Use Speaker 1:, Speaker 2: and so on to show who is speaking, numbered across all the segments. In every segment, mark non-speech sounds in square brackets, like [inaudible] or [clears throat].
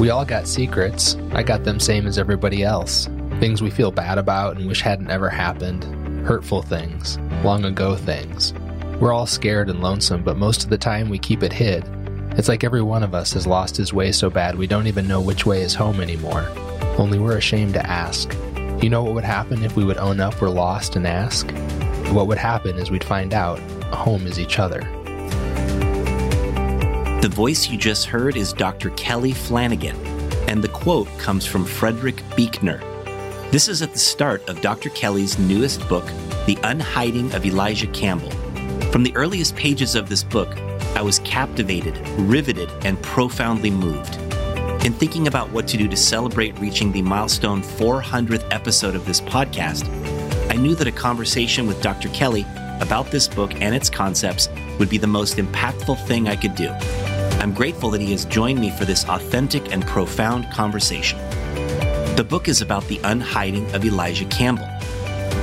Speaker 1: We all got secrets. I got them same as everybody else. Things we feel bad about and wish hadn't ever happened. Hurtful things. Long ago things. We're all scared and lonesome, but most of the time we keep it hid. It's like every one of us has lost his way so bad we don't even know which way is home anymore. Only we're ashamed to ask. You know what would happen if we would own up we're lost and ask? What would happen is we'd find out home is each other.
Speaker 2: The voice you just heard is Dr. Kelly Flanagan, and the quote comes from Frederick Buechner. This is at the start of Dr. Kelly's newest book, The Unhiding of Elijah Campbell. From the earliest pages of this book, I was captivated, riveted, and profoundly moved. In thinking about what to do to celebrate reaching the milestone 400th episode of this podcast, I knew that a conversation with Dr. Kelly about this book and its concepts would be the most impactful thing I could do. I'm grateful that he has joined me for this authentic and profound conversation. The book is about the unhiding of Elijah Campbell.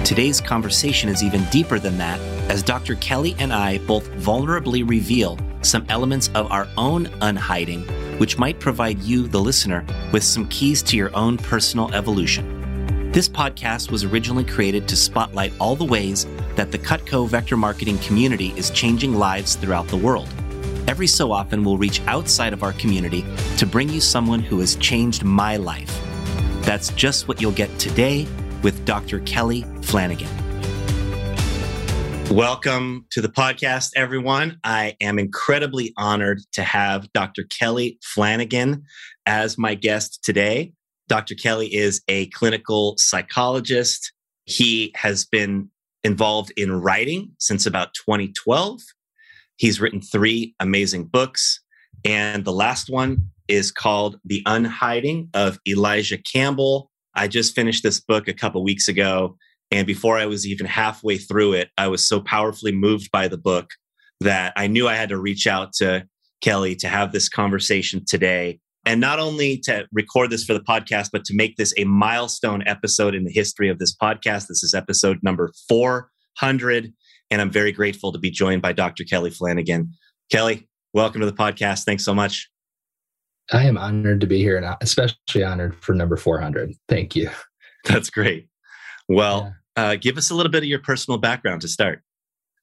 Speaker 2: Today's conversation is even deeper than that, as Dr. Kelly and I both vulnerably reveal some elements of our own unhiding, which might provide you, the listener, with some keys to your own personal evolution. This podcast was originally created to spotlight all the ways that the Cutco vector marketing community is changing lives throughout the world every so often we'll reach outside of our community to bring you someone who has changed my life. That's just what you'll get today with Dr. Kelly Flanagan. Welcome to the podcast, everyone. I am incredibly honored to have Dr. Kelly Flanagan as my guest today. Dr. Kelly is a clinical psychologist. He has been involved in writing since about 2012. He's written three amazing books. And the last one is called The Unhiding of Elijah Campbell. I just finished this book a couple weeks ago. And before I was even halfway through it, I was so powerfully moved by the book that I knew I had to reach out to Kelly to have this conversation today. And not only to record this for the podcast, but to make this a milestone episode in the history of this podcast. This is episode number 400. And I'm very grateful to be joined by Dr. Kelly Flanagan. Kelly, welcome to the podcast. Thanks so much.
Speaker 1: I am honored to be here and especially honored for number 400. Thank you. [laughs]
Speaker 2: That's great. Well, yeah. uh, give us a little bit of your personal background to start.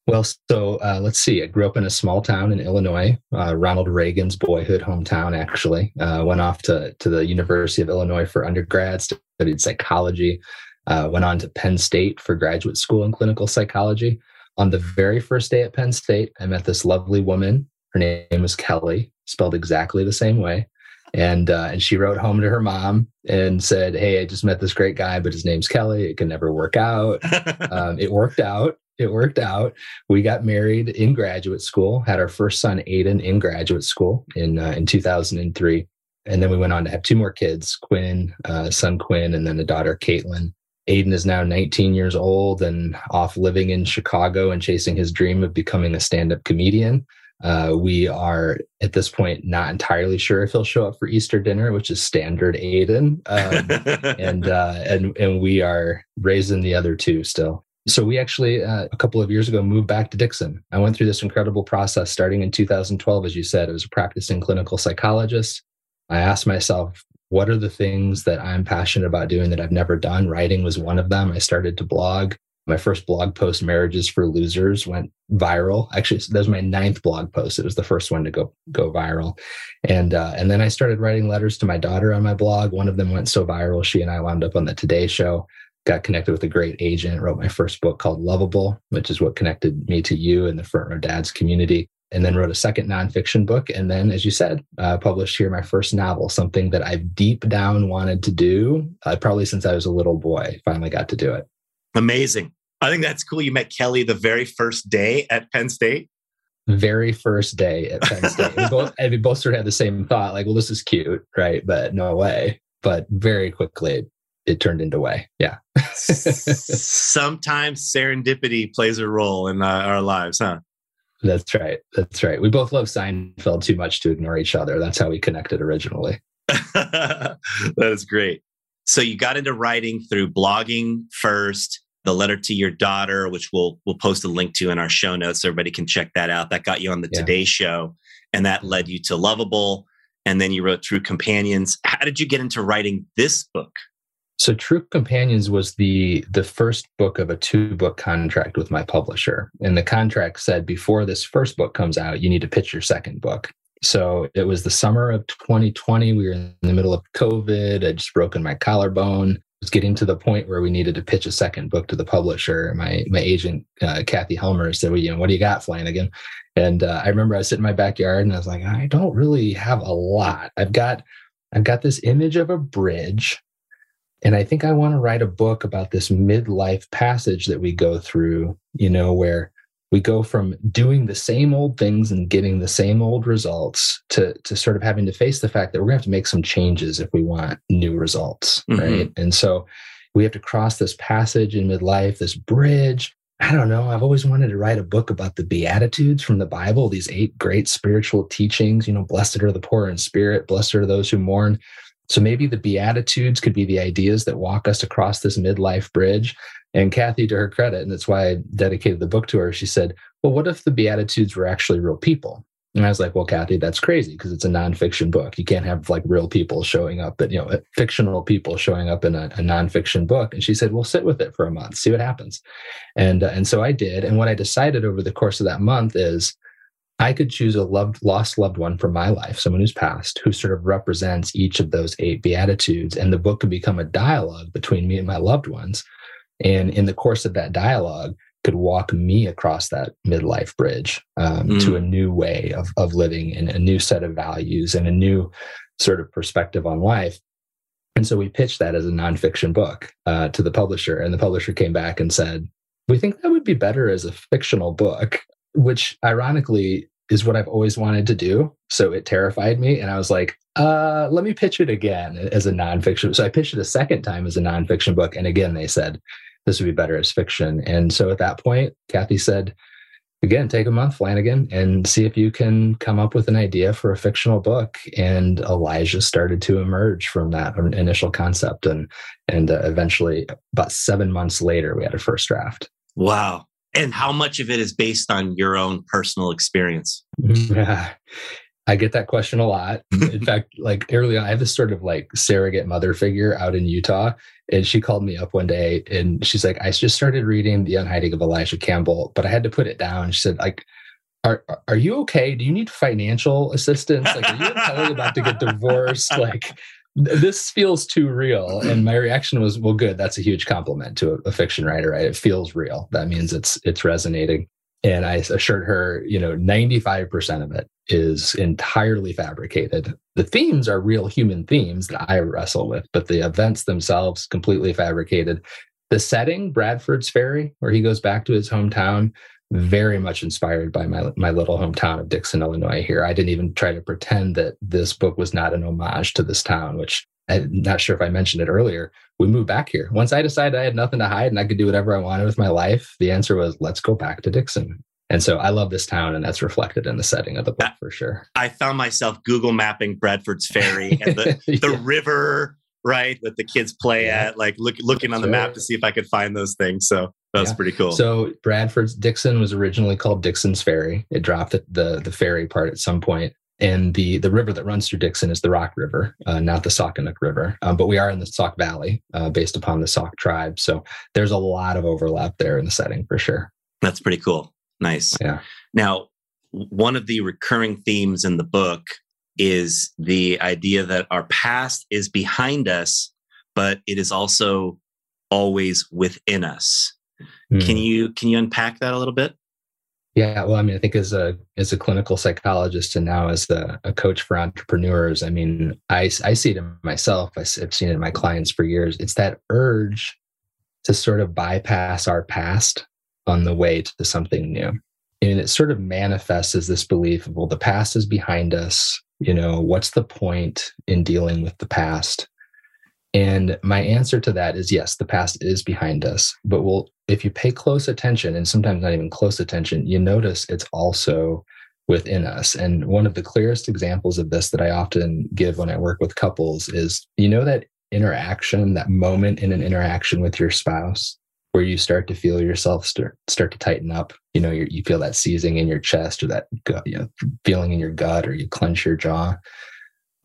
Speaker 1: Well, so uh, let's see. I grew up in a small town in Illinois, uh, Ronald Reagan's boyhood hometown, actually. Uh, went off to, to the University of Illinois for undergrad, studied psychology, uh, went on to Penn State for graduate school in clinical psychology. On the very first day at Penn State, I met this lovely woman. Her name was Kelly, spelled exactly the same way. And uh, and she wrote home to her mom and said, "Hey, I just met this great guy, but his name's Kelly. It can never work out." [laughs] um, it worked out. It worked out. We got married in graduate school. Had our first son, Aiden, in graduate school in uh, in 2003, and then we went on to have two more kids: Quinn, uh, son Quinn, and then a daughter, Caitlin. Aiden is now 19 years old and off living in Chicago and chasing his dream of becoming a stand up comedian. Uh, we are at this point not entirely sure if he'll show up for Easter dinner, which is standard Aiden, um, [laughs] and uh, and and we are raising the other two still. So we actually uh, a couple of years ago moved back to Dixon. I went through this incredible process starting in 2012, as you said. I was a practicing clinical psychologist. I asked myself, what are the things that I'm passionate about doing that I've never done? Writing was one of them. I started to blog. My first blog post, Marriages for Losers, went viral. Actually, that was my ninth blog post. It was the first one to go go viral, and uh, and then I started writing letters to my daughter on my blog. One of them went so viral, she and I wound up on the Today Show. Got connected with a great agent. Wrote my first book called Loveable, which is what connected me to you and the Front Row Dads community and then wrote a second nonfiction book. And then, as you said, uh, published here my first novel, something that I've deep down wanted to do, uh, probably since I was a little boy. Finally got to do it.
Speaker 2: Amazing. I think that's cool. You met Kelly the very first day at Penn State.
Speaker 1: Very first day at Penn [laughs] State. we, both, and we both sort of had the same thought, like, well, this is cute, right? But no way. But very quickly, it turned into way. Yeah. [laughs]
Speaker 2: Sometimes serendipity plays a role in uh, our lives, huh?
Speaker 1: That's right. That's right. We both love Seinfeld too much to ignore each other. That's how we connected originally. [laughs]
Speaker 2: that is great. So you got into writing through blogging first, the letter to your daughter, which we'll we'll post a link to in our show notes so everybody can check that out. That got you on the yeah. Today Show, and that led you to Loveable. and then you wrote True Companions. How did you get into writing this book?
Speaker 1: So True Companions was the the first book of a two book contract with my publisher. And the contract said before this first book comes out, you need to pitch your second book. So it was the summer of 2020. We were in the middle of COVID. I'd just broken my collarbone. was getting to the point where we needed to pitch a second book to the publisher. My my agent uh, Kathy Helmer said, "Well, you know, what do you got, Flanagan?" And uh, I remember I was sitting in my backyard and I was like, "I don't really have a lot. I've got I've got this image of a bridge and I think I want to write a book about this midlife passage that we go through, you know, where we go from doing the same old things and getting the same old results to, to sort of having to face the fact that we're going to have to make some changes if we want new results. Mm-hmm. Right. And so we have to cross this passage in midlife, this bridge. I don't know. I've always wanted to write a book about the Beatitudes from the Bible, these eight great spiritual teachings. You know, blessed are the poor in spirit, blessed are those who mourn. So maybe the Beatitudes could be the ideas that walk us across this midlife bridge. And Kathy, to her credit, and that's why I dedicated the book to her, she said, Well, what if the Beatitudes were actually real people? And I was like, Well, Kathy, that's crazy because it's a nonfiction book. You can't have like real people showing up, but you know, fictional people showing up in a, a nonfiction book. And she said, Well, sit with it for a month, see what happens. And uh, and so I did. And what I decided over the course of that month is I could choose a loved, lost loved one from my life, someone who's passed, who sort of represents each of those eight beatitudes. And the book could become a dialogue between me and my loved ones. And in the course of that dialogue, could walk me across that midlife bridge um, mm. to a new way of, of living and a new set of values and a new sort of perspective on life. And so we pitched that as a nonfiction book uh, to the publisher, and the publisher came back and said, "We think that would be better as a fictional book." Which ironically is what I've always wanted to do. So it terrified me. And I was like, uh, let me pitch it again as a nonfiction. So I pitched it a second time as a nonfiction book. And again, they said this would be better as fiction. And so at that point, Kathy said, again, take a month, Flanagan, and see if you can come up with an idea for a fictional book. And Elijah started to emerge from that initial concept. And, and uh, eventually, about seven months later, we had a first draft.
Speaker 2: Wow and how much of it is based on your own personal experience
Speaker 1: yeah [laughs] i get that question a lot in [laughs] fact like early on i have this sort of like surrogate mother figure out in utah and she called me up one day and she's like i just started reading the unhiding of elijah campbell but i had to put it down she said like are are you okay? Do you need financial assistance? Like, are you about to get divorced? [laughs] Like, this feels too real and my reaction was well good that's a huge compliment to a, a, fiction writer right? It feels real. That means it's it's resonating. And i assured her you know 95% of it is entirely fabricated. The themes are real human themes that i wrestle with but the events themselves completely fabricated. The setting bradford's ferry where he goes back to his hometown very much inspired by my my little hometown of Dixon, Illinois. Here, I didn't even try to pretend that this book was not an homage to this town, which I'm not sure if I mentioned it earlier. We moved back here once I decided I had nothing to hide and I could do whatever I wanted with my life. The answer was, let's go back to Dixon. And so I love this town, and that's reflected in the setting of the book for sure.
Speaker 2: I found myself Google mapping Bradford's Ferry and the, [laughs] yeah. the river, right, that the kids play yeah. at, like look, looking on the map to see if I could find those things. So that's yeah. pretty cool.
Speaker 1: So Bradford's Dixon was originally called Dixon's Ferry. It dropped the, the, the ferry part at some point. And the the river that runs through Dixon is the Rock River, uh, not the Sauconuk River. Um, but we are in the Sauk Valley, uh, based upon the Sauk tribe. So there's a lot of overlap there in the setting for sure.
Speaker 2: That's pretty cool. Nice.
Speaker 1: Yeah.
Speaker 2: Now, one of the recurring themes in the book is the idea that our past is behind us, but it is also always within us. Mm. Can you can you unpack that a little bit?
Speaker 1: Yeah, well, I mean, I think as a as a clinical psychologist and now as the, a coach for entrepreneurs, I mean, I I see it in myself. I've seen it in my clients for years. It's that urge to sort of bypass our past on the way to something new, and it sort of manifests as this belief of, well, the past is behind us. You know, what's the point in dealing with the past? And my answer to that is yes, the past is behind us. But we'll, if you pay close attention, and sometimes not even close attention, you notice it's also within us. And one of the clearest examples of this that I often give when I work with couples is you know that interaction, that moment in an interaction with your spouse where you start to feel yourself start, start to tighten up. You know, you feel that seizing in your chest or that you know, feeling in your gut, or you clench your jaw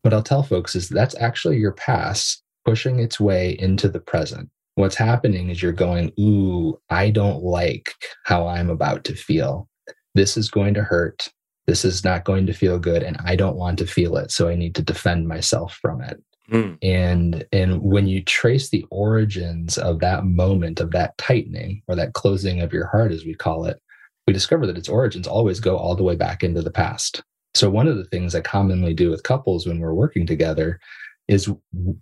Speaker 1: what I'll tell folks is that's actually your past pushing its way into the present. What's happening is you're going, Ooh, I don't like how I'm about to feel. This is going to hurt. This is not going to feel good. And I don't want to feel it. So I need to defend myself from it. Mm. And and when you trace the origins of that moment of that tightening or that closing of your heart, as we call it, we discover that its origins always go all the way back into the past. So one of the things I commonly do with couples when we're working together is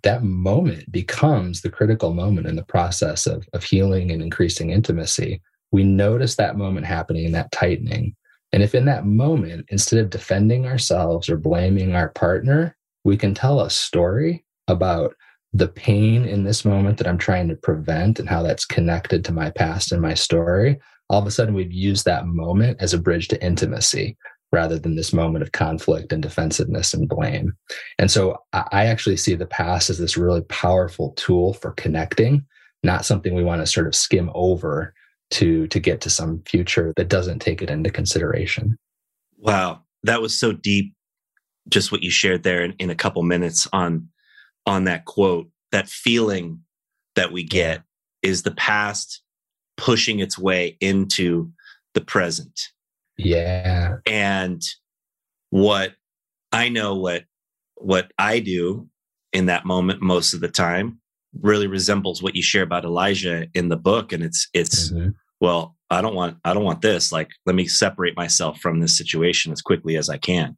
Speaker 1: that moment becomes the critical moment in the process of, of healing and increasing intimacy. We notice that moment happening, that tightening. And if in that moment, instead of defending ourselves or blaming our partner, we can tell a story about the pain in this moment that I'm trying to prevent and how that's connected to my past and my story, all of a sudden we've used that moment as a bridge to intimacy rather than this moment of conflict and defensiveness and blame. And so I actually see the past as this really powerful tool for connecting, not something we want to sort of skim over to to get to some future that doesn't take it into consideration.
Speaker 2: Wow, that was so deep just what you shared there in, in a couple minutes on on that quote. That feeling that we get is the past pushing its way into the present
Speaker 1: yeah.
Speaker 2: And what I know what what I do in that moment most of the time really resembles what you share about Elijah in the book and it's it's mm-hmm. well I don't want I don't want this like let me separate myself from this situation as quickly as I can.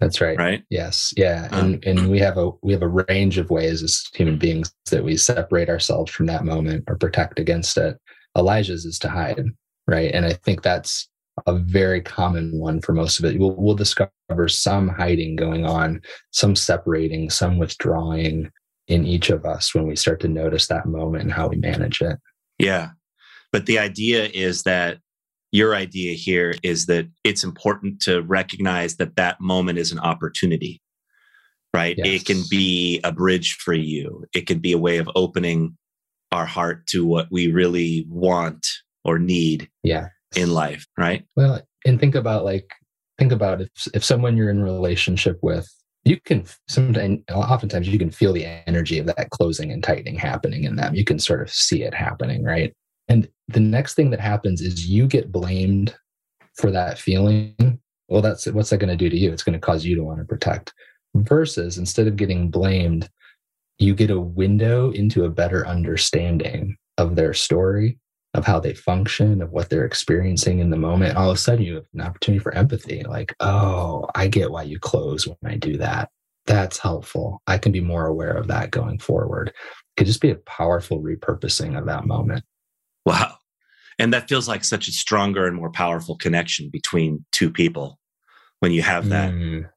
Speaker 1: That's right.
Speaker 2: Right.
Speaker 1: Yes. Yeah. Um, and and we have a we have a range of ways as human beings that we separate ourselves from that moment or protect against it. Elijah's is to hide, right? And I think that's a very common one for most of it. We'll, we'll discover some hiding going on, some separating, some withdrawing in each of us when we start to notice that moment and how we manage it.
Speaker 2: Yeah. But the idea is that your idea here is that it's important to recognize that that moment is an opportunity, right? Yes. It can be a bridge for you, it can be a way of opening our heart to what we really want or need.
Speaker 1: Yeah
Speaker 2: in life, right?
Speaker 1: Well, and think about like think about if if someone you're in relationship with, you can sometimes oftentimes you can feel the energy of that closing and tightening happening in them. You can sort of see it happening, right? And the next thing that happens is you get blamed for that feeling. Well, that's what's that going to do to you? It's going to cause you to want to protect. Versus instead of getting blamed, you get a window into a better understanding of their story of how they function, of what they're experiencing in the moment. All of a sudden, you have an opportunity for empathy. Like, oh, I get why you close when I do that. That's helpful. I can be more aware of that going forward. It could just be a powerful repurposing of that moment.
Speaker 2: Wow. And that feels like such a stronger and more powerful connection between two people when you have that. Mm.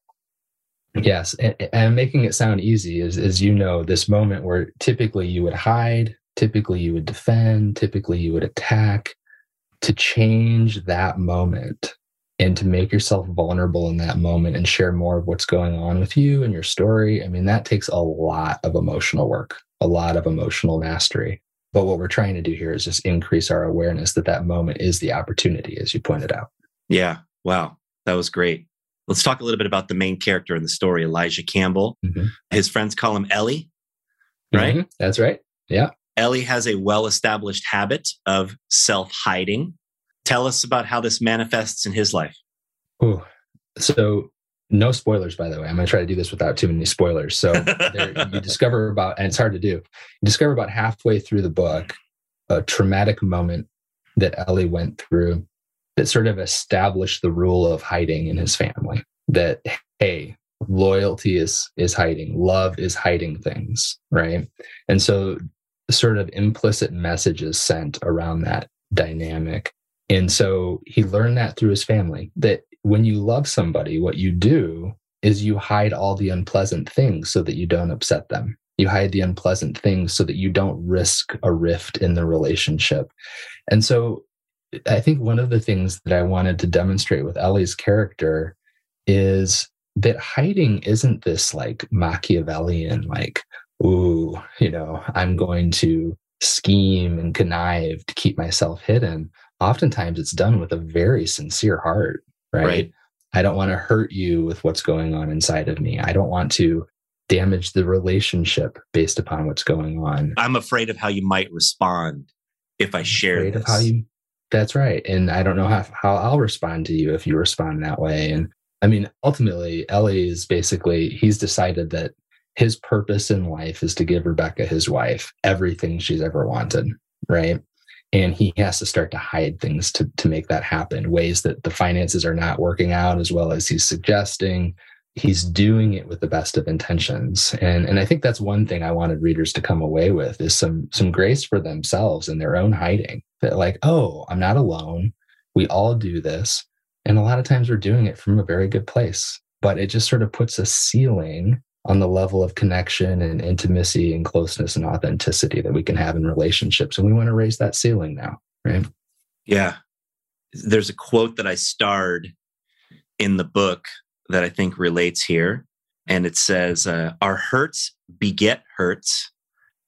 Speaker 1: Yes. And, and making it sound easy is, as you know, this moment where typically you would hide Typically, you would defend, typically, you would attack. To change that moment and to make yourself vulnerable in that moment and share more of what's going on with you and your story, I mean, that takes a lot of emotional work, a lot of emotional mastery. But what we're trying to do here is just increase our awareness that that moment is the opportunity, as you pointed out.
Speaker 2: Yeah. Wow. That was great. Let's talk a little bit about the main character in the story, Elijah Campbell. Mm-hmm. His friends call him Ellie, right? Mm-hmm.
Speaker 1: That's right. Yeah.
Speaker 2: Ellie has a well established habit of self hiding. Tell us about how this manifests in his life.
Speaker 1: Ooh. So, no spoilers, by the way. I'm going to try to do this without too many spoilers. So, [laughs] there, you discover about, and it's hard to do, you discover about halfway through the book a traumatic moment that Ellie went through that sort of established the rule of hiding in his family. That, hey, loyalty is is hiding love is hiding things right and so sort of implicit messages sent around that dynamic. And so he learned that through his family that when you love somebody, what you do is you hide all the unpleasant things so that you don't upset them. You hide the unpleasant things so that you don't risk a rift in the relationship. And so I think one of the things that I wanted to demonstrate with Ellie's character is that hiding isn't this like Machiavellian, like, ooh, you know, I'm going to scheme and connive to keep myself hidden. Oftentimes it's done with a very sincere heart, right? right. I don't want to hurt you with what's going on inside of me. I don't want to damage the relationship based upon what's going on.
Speaker 2: I'm afraid of how you might respond if I share afraid this. Of how you,
Speaker 1: that's right. And I don't know how, how I'll respond to you if you respond that way. And I mean, ultimately, Ellie is basically, he's decided that his purpose in life is to give Rebecca, his wife, everything she's ever wanted. Right? And he has to start to hide things to, to make that happen. Ways that the finances are not working out as well as he's suggesting he's doing it with the best of intentions. And and i think that's one thing i wanted readers to come away with is some some grace for themselves in their own hiding. That like oh i'm not alone. We all do this. And a lot of times we're doing it from a very good place. But it just sort of puts a ceiling on the level of connection and intimacy and closeness and authenticity that we can have in relationships. And we want to raise that ceiling now, right?
Speaker 2: Yeah. There's a quote that I starred in the book that I think relates here. And it says, uh, Our hurts beget hurts,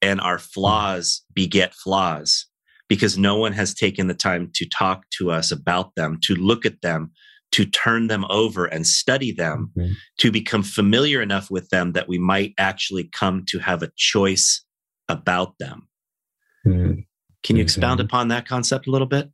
Speaker 2: and our flaws beget flaws, because no one has taken the time to talk to us about them, to look at them, to turn them over and study them, mm-hmm. to become familiar enough with them that we might actually come to have a choice about them. Mm-hmm. Can you expound mm-hmm. upon that concept a little bit?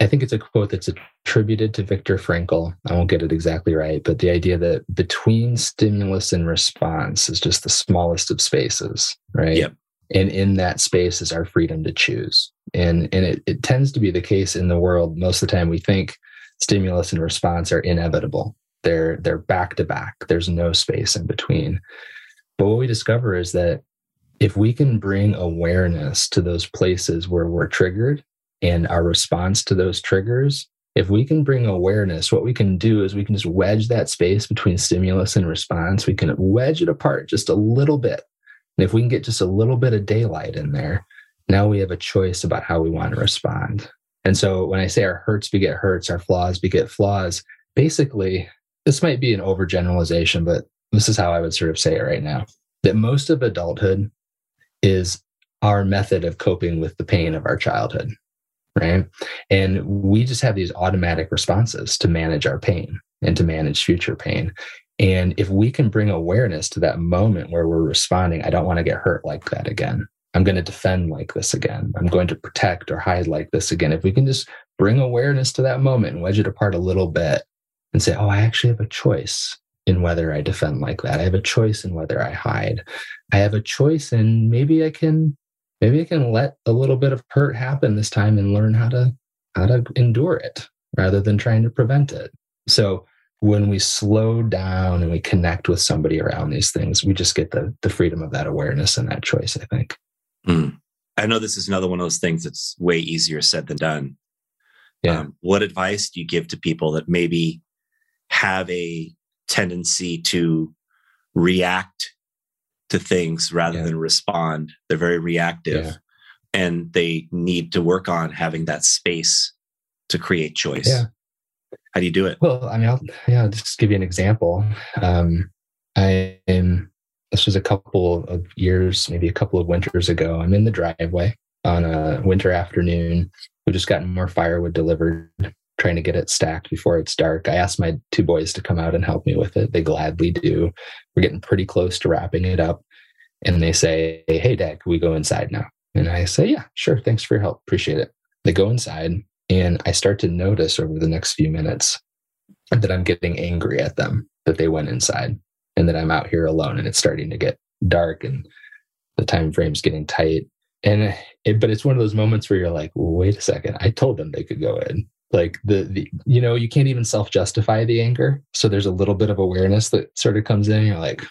Speaker 1: I think it's a quote that's attributed to Viktor Frankl. I won't get it exactly right, but the idea that between stimulus and response is just the smallest of spaces, right?
Speaker 2: Yep.
Speaker 1: And in that space is our freedom to choose. And and it, it tends to be the case in the world. Most of the time we think stimulus and response are inevitable. They're they're back to back. There's no space in between. But what we discover is that if we can bring awareness to those places where we're triggered and our response to those triggers, if we can bring awareness, what we can do is we can just wedge that space between stimulus and response. We can wedge it apart just a little bit. And if we can get just a little bit of daylight in there, now we have a choice about how we want to respond. And so when I say our hurts beget hurts, our flaws beget flaws, basically, this might be an overgeneralization, but this is how I would sort of say it right now that most of adulthood is our method of coping with the pain of our childhood, right? And we just have these automatic responses to manage our pain and to manage future pain. And if we can bring awareness to that moment where we're responding, I don't want to get hurt like that again. I'm going to defend like this again. I'm going to protect or hide like this again. If we can just bring awareness to that moment and wedge it apart a little bit and say, oh, I actually have a choice in whether I defend like that. I have a choice in whether I hide. I have a choice in maybe I can maybe I can let a little bit of hurt happen this time and learn how to how to endure it rather than trying to prevent it. So when we slow down and we connect with somebody around these things, we just get the the freedom of that awareness and that choice, I think.
Speaker 2: Mm. I know this is another one of those things that's way easier said than done.
Speaker 1: Yeah. Um,
Speaker 2: what advice do you give to people that maybe have a tendency to react to things rather yeah. than respond? They're very reactive yeah. and they need to work on having that space to create choice.
Speaker 1: Yeah.
Speaker 2: How do you do it?
Speaker 1: Well, I mean, I'll, yeah, I'll just give you an example. Um, I am this was a couple of years, maybe a couple of winters ago. I'm in the driveway on a winter afternoon. We just gotten more firewood delivered, trying to get it stacked before it's dark. I asked my two boys to come out and help me with it. They gladly do. We're getting pretty close to wrapping it up. And they say, Hey, Dad, can we go inside now? And I say, Yeah, sure. Thanks for your help. Appreciate it. They go inside, and I start to notice over the next few minutes that I'm getting angry at them that they went inside and that I'm out here alone and it's starting to get dark and the time frame's getting tight. And it, but it's one of those moments where you're like, wait a second, I told them they could go in. Like the, the you know, you can't even self justify the anger. So there's a little bit of awareness that sort of comes in. You're like,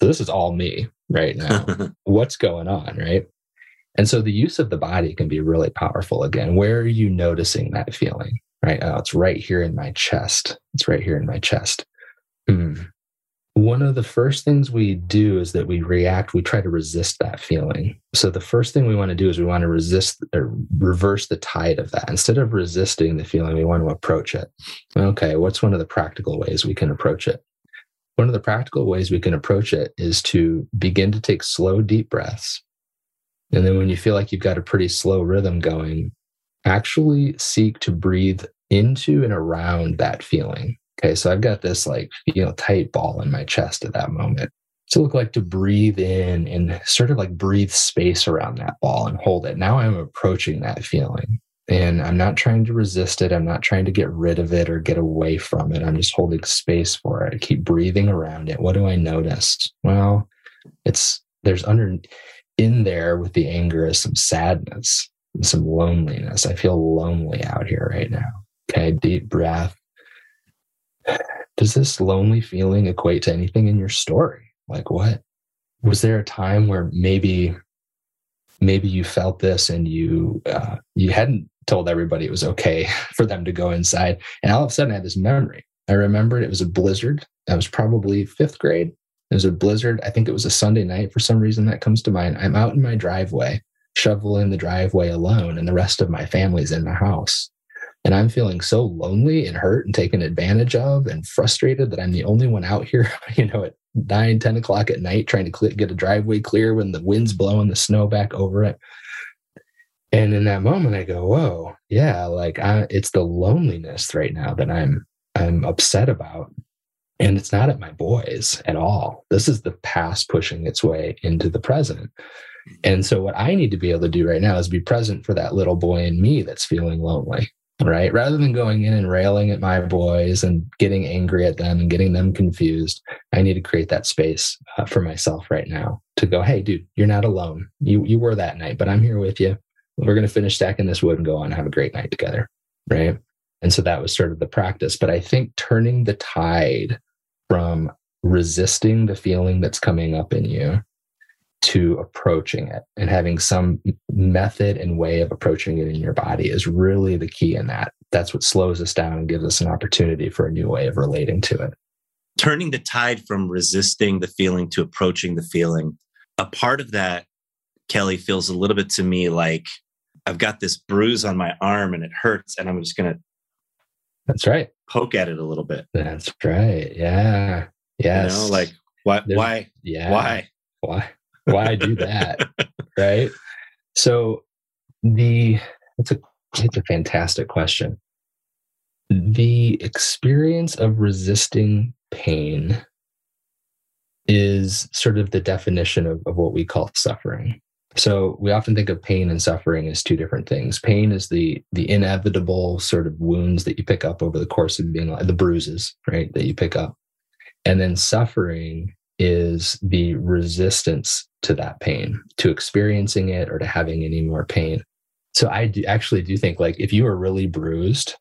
Speaker 1: this is all me right now. [laughs] What's going on? Right. And so the use of the body can be really powerful. Again, where are you noticing that feeling? Right. Oh, it's right here in my chest. It's right here in my chest. Mm one of the first things we do is that we react, we try to resist that feeling. So the first thing we want to do is we want to resist or reverse the tide of that. Instead of resisting the feeling, we want to approach it. Okay, what's one of the practical ways we can approach it? One of the practical ways we can approach it is to begin to take slow, deep breaths. And then when you feel like you've got a pretty slow rhythm going, actually seek to breathe into and around that feeling Okay, so I've got this like you know tight ball in my chest at that moment. So look like to breathe in and sort of like breathe space around that ball and hold it. Now I'm approaching that feeling. And I'm not trying to resist it. I'm not trying to get rid of it or get away from it. I'm just holding space for it. I keep breathing around it. What do I notice? Well, it's there's under in there with the anger is some sadness and some loneliness. I feel lonely out here right now. Okay, deep breath. Does this lonely feeling equate to anything in your story? Like what? Was there a time where maybe maybe you felt this and you uh, you hadn't told everybody it was okay [laughs] for them to go inside. And all of a sudden, I had this memory. I remembered it was a blizzard. I was probably fifth grade. It was a blizzard. I think it was a Sunday night for some reason that comes to mind. I'm out in my driveway, shoveling the driveway alone, and the rest of my family's in the house. And I'm feeling so lonely and hurt and taken advantage of and frustrated that I'm the only one out here, [laughs] you know, at nine, 10 o'clock at night trying to get a driveway clear when the wind's blowing the snow back over it. And in that moment, I go, "Whoa, yeah!" Like I, it's the loneliness right now that I'm I'm upset about, and it's not at my boys at all. This is the past pushing its way into the present. And so, what I need to be able to do right now is be present for that little boy in me that's feeling lonely, right? Rather than going in and railing at my boys and getting angry at them and getting them confused, I need to create that space uh, for myself right now to go, hey, dude, you're not alone. You you were that night, but I'm here with you we're going to finish stacking this wood and go on and have a great night together. Right. And so that was sort of the practice. But I think turning the tide from resisting the feeling that's coming up in you to approaching it and having some method and way of approaching it in your body is really the key in that. That's what slows us down and gives us an opportunity for a new way of relating to it.
Speaker 2: Turning the tide from resisting the feeling to approaching the feeling. A part of that, Kelly, feels a little bit to me like I've got this bruise on my arm and it hurts, and I'm just gonna.
Speaker 1: That's right.
Speaker 2: Poke at it a little bit.
Speaker 1: That's right. Yeah. Yes.
Speaker 2: You know, like why? There's, why?
Speaker 1: Yeah.
Speaker 2: Why?
Speaker 1: Why? Why do that? right. So the it's a it's a fantastic question. The experience of resisting pain is sort of the definition of, of what we call suffering. So we often think of pain and suffering as two different things. Pain is the the inevitable sort of wounds that you pick up over the course of being alive, the bruises, right, that you pick up. And then suffering is the resistance to that pain, to experiencing it or to having any more pain. So I do, actually do think like if you are really bruised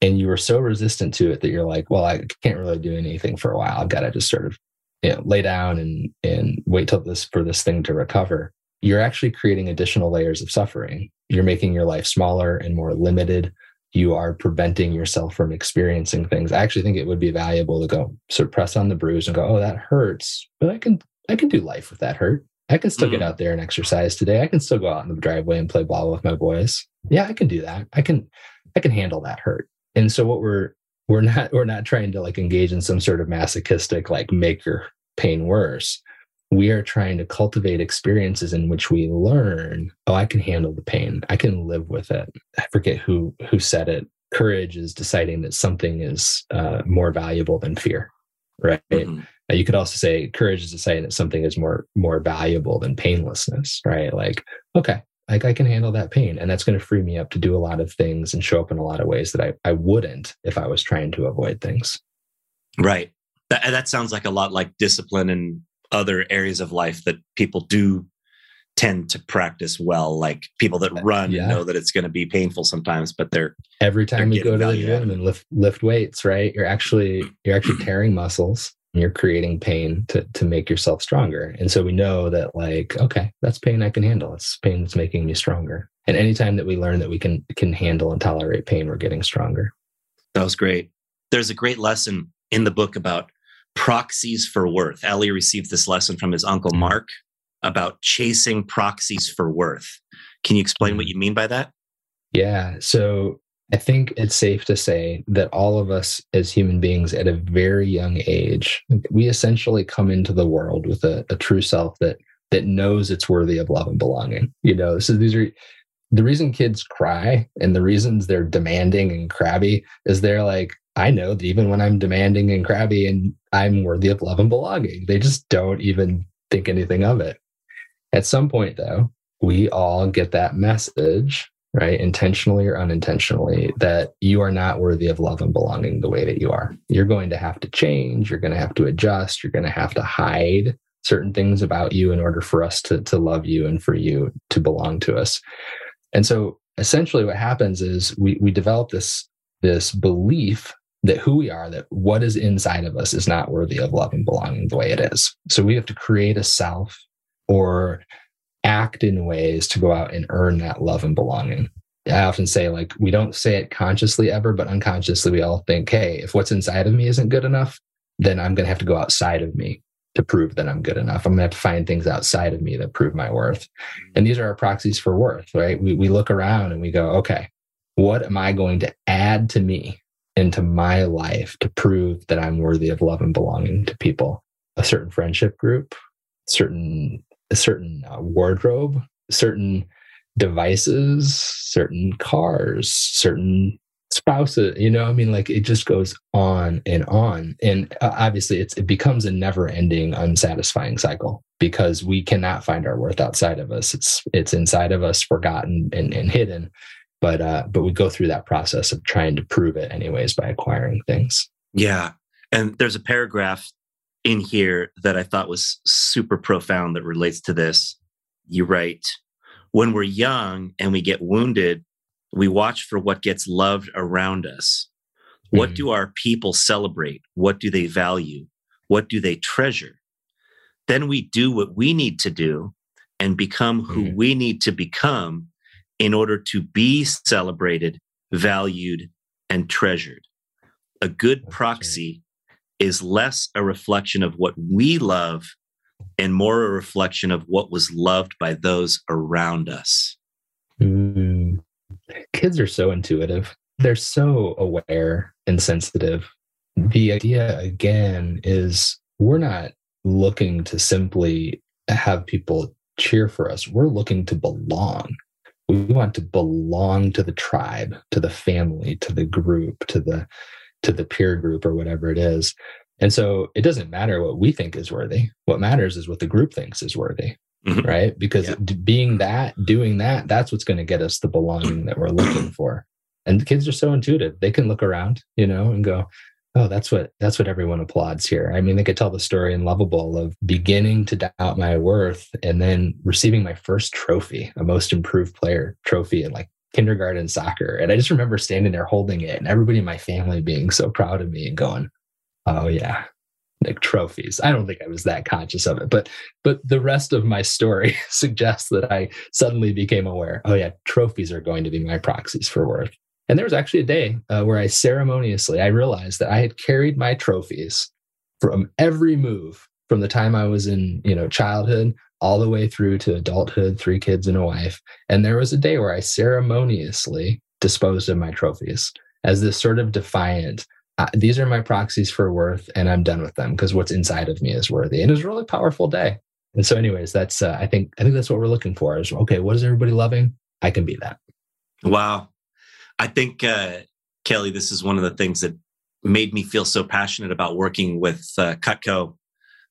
Speaker 1: and you were so resistant to it that you're like, well, I can't really do anything for a while. I've got to just sort of you know, lay down and and wait till this for this thing to recover you're actually creating additional layers of suffering. You're making your life smaller and more limited. You are preventing yourself from experiencing things. I actually think it would be valuable to go sort of press on the bruise and go, oh, that hurts, but I can I can do life with that hurt. I can still mm-hmm. get out there and exercise today. I can still go out in the driveway and play ball with my boys. Yeah, I can do that. I can I can handle that hurt. And so what we're we're not we're not trying to like engage in some sort of masochistic like make your pain worse we are trying to cultivate experiences in which we learn oh i can handle the pain. I can live with it. I forget who who said it. Courage is deciding that something is uh, more valuable than fear right? Mm-hmm. you could also say courage is deciding that something is more more valuable than painlessness right? Like okay like i can handle that pain and that's going to free me up to do a lot of things and show up in a lot of ways that i, I wouldn't if i was trying to avoid things.
Speaker 2: Right. That, that sounds like a lot like discipline and other areas of life that people do tend to practice well like people that uh, run yeah. know that it's going to be painful sometimes but they're
Speaker 1: every time you go to the gym and lift lift weights right? You're actually you're actually [clears throat] tearing muscles and you're creating pain to to make yourself stronger. And so we know that like okay that's pain i can handle. It's pain that's making me stronger. And anytime that we learn that we can can handle and tolerate pain we're getting stronger.
Speaker 2: That was great. There's a great lesson in the book about proxies for worth. Ellie received this lesson from his uncle Mark about chasing proxies for worth. Can you explain what mm. you mean by that?
Speaker 1: Yeah. So I think it's safe to say that all of us as human beings at a very young age, we essentially come into the world with a, a true self that that knows it's worthy of love and belonging. You know, so these are the reason kids cry and the reasons they're demanding and crabby is they're like I know that even when I'm demanding and crabby and I'm worthy of love and belonging, they just don't even think anything of it. At some point, though, we all get that message, right? Intentionally or unintentionally, that you are not worthy of love and belonging the way that you are. You're going to have to change. You're going to have to adjust. You're going to have to hide certain things about you in order for us to, to love you and for you to belong to us. And so essentially what happens is we, we develop this, this belief that who we are, that what is inside of us is not worthy of love and belonging the way it is. So we have to create a self or act in ways to go out and earn that love and belonging. I often say, like, we don't say it consciously ever, but unconsciously, we all think, hey, if what's inside of me isn't good enough, then I'm going to have to go outside of me to prove that I'm good enough. I'm going to have to find things outside of me that prove my worth. And these are our proxies for worth, right? We, we look around and we go, okay, what am I going to add to me into my life to prove that I'm worthy of love and belonging to people. A certain friendship group, certain a certain uh, wardrobe, certain devices, certain cars, certain spouses. You know, I mean, like it just goes on and on, and uh, obviously, it's it becomes a never-ending, unsatisfying cycle because we cannot find our worth outside of us. It's it's inside of us, forgotten and, and hidden but uh, but we go through that process of trying to prove it anyways by acquiring things.
Speaker 2: Yeah, and there's a paragraph in here that I thought was super profound that relates to this. You write, when we're young and we get wounded, we watch for what gets loved around us. What mm. do our people celebrate? What do they value? What do they treasure? Then we do what we need to do and become who mm. we need to become in order to be celebrated, valued, and treasured. A good proxy is less a reflection of what we love and more a reflection of what was loved by those around us.
Speaker 1: Mm. Kids are so intuitive, they're so aware and sensitive. The idea, again, is we're not looking to simply have people cheer for us, we're looking to belong we want to belong to the tribe to the family to the group to the to the peer group or whatever it is. And so it doesn't matter what we think is worthy. What matters is what the group thinks is worthy mm-hmm. right? Because yeah. being that doing that that's what's going to get us the belonging that we're looking for. And the kids are so intuitive. They can look around you know and go oh that's what that's what everyone applauds here. I mean they could tell the story in loveable of beginning to doubt my worth and then receiving my first trophy a most improved player trophy in like kindergarten soccer. And i just remember standing there holding it and everybody in my family being so proud of me and going oh yeah like trophies. I don't think i was that conscious of it but but the rest of my story [laughs] suggests that i suddenly became aware oh yeah trophies are going to be my proxies for worth and there was actually a day uh, where I ceremoniously I realized that I had carried my trophies from every move from the time I was in you know childhood all the way through to adulthood, three kids and a wife. And there was a day where I ceremoniously disposed of my trophies as this sort of defiant. Uh, these are my proxies for worth, and I'm done with them because what's inside of me is worthy. And it was a really powerful day. And so, anyways, that's uh, I think I think that's what we're looking for. Is okay, what is everybody loving? I can be that.
Speaker 2: Wow, I think, uh, Kelly, this is one of the things that made me feel so passionate about working with uh, Cutco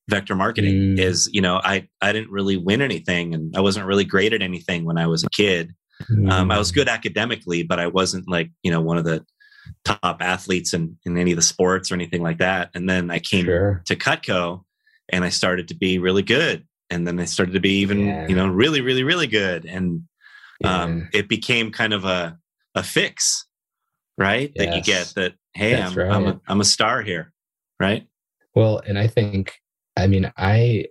Speaker 2: Vector Marketing. Mm. Is you know I I didn't really win anything, and I wasn't really great at anything when I was a kid. Mm. Um, I was mm. good academically, but I wasn't like you know one of the top athletes in, in any of the sports or anything like that. And then I came sure. to Cutco and I started to be really good. And then I started to be even, yeah. you know, really, really, really good. And um, yeah. it became kind of a, a fix, right? Yes. That you get that, hey, I'm, right. I'm, a, I'm a star here, right?
Speaker 1: Well, and I think, I mean, I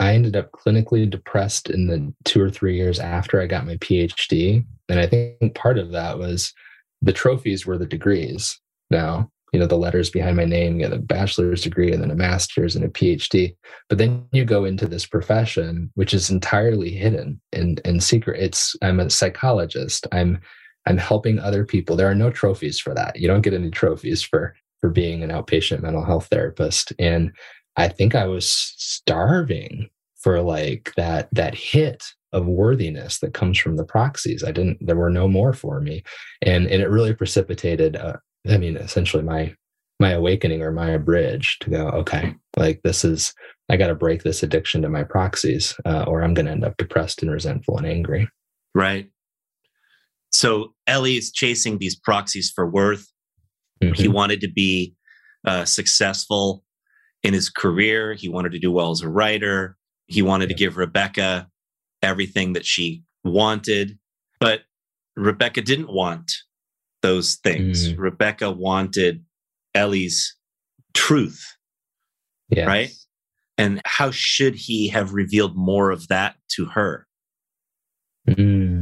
Speaker 1: I ended up clinically depressed in the two or three years after I got my PhD. And I think part of that was the trophies were the degrees. Now, you know, the letters behind my name, get a bachelor's degree and then a master's and a PhD. But then you go into this profession, which is entirely hidden and, and secret. It's I'm a psychologist. I'm I'm helping other people. There are no trophies for that. You don't get any trophies for for being an outpatient mental health therapist. And I think I was starving for like that that hit of worthiness that comes from the proxies. I didn't. There were no more for me, and and it really precipitated. Uh, I mean, essentially my my awakening or my bridge to go, okay, like this is, I got to break this addiction to my proxies, uh, or I'm going to end up depressed and resentful and angry.
Speaker 2: Right. So Ellie is chasing these proxies for worth. Mm-hmm. He wanted to be uh, successful in his career. He wanted to do well as a writer. He wanted to give Rebecca everything that she wanted. But Rebecca didn't want those things. Mm. Rebecca wanted Ellie's truth. Yes. Right. And how should he have revealed more of that to her?
Speaker 1: Mm,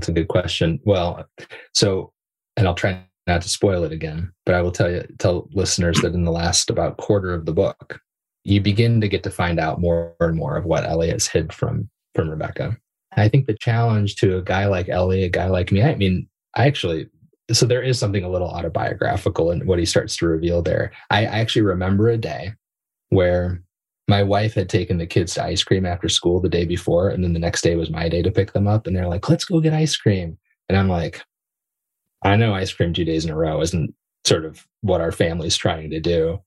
Speaker 1: that's a good question. Well, so, and I'll try not to spoil it again, but I will tell you, tell listeners that in the last about quarter of the book, you begin to get to find out more and more of what Ellie has hid from from Rebecca. I think the challenge to a guy like Ellie, a guy like me, I mean, I actually so there is something a little autobiographical in what he starts to reveal there. I, I actually remember a day where my wife had taken the kids to ice cream after school the day before, and then the next day was my day to pick them up. And they're like, let's go get ice cream. And I'm like, I know ice cream two days in a row isn't sort of what our family's trying to do.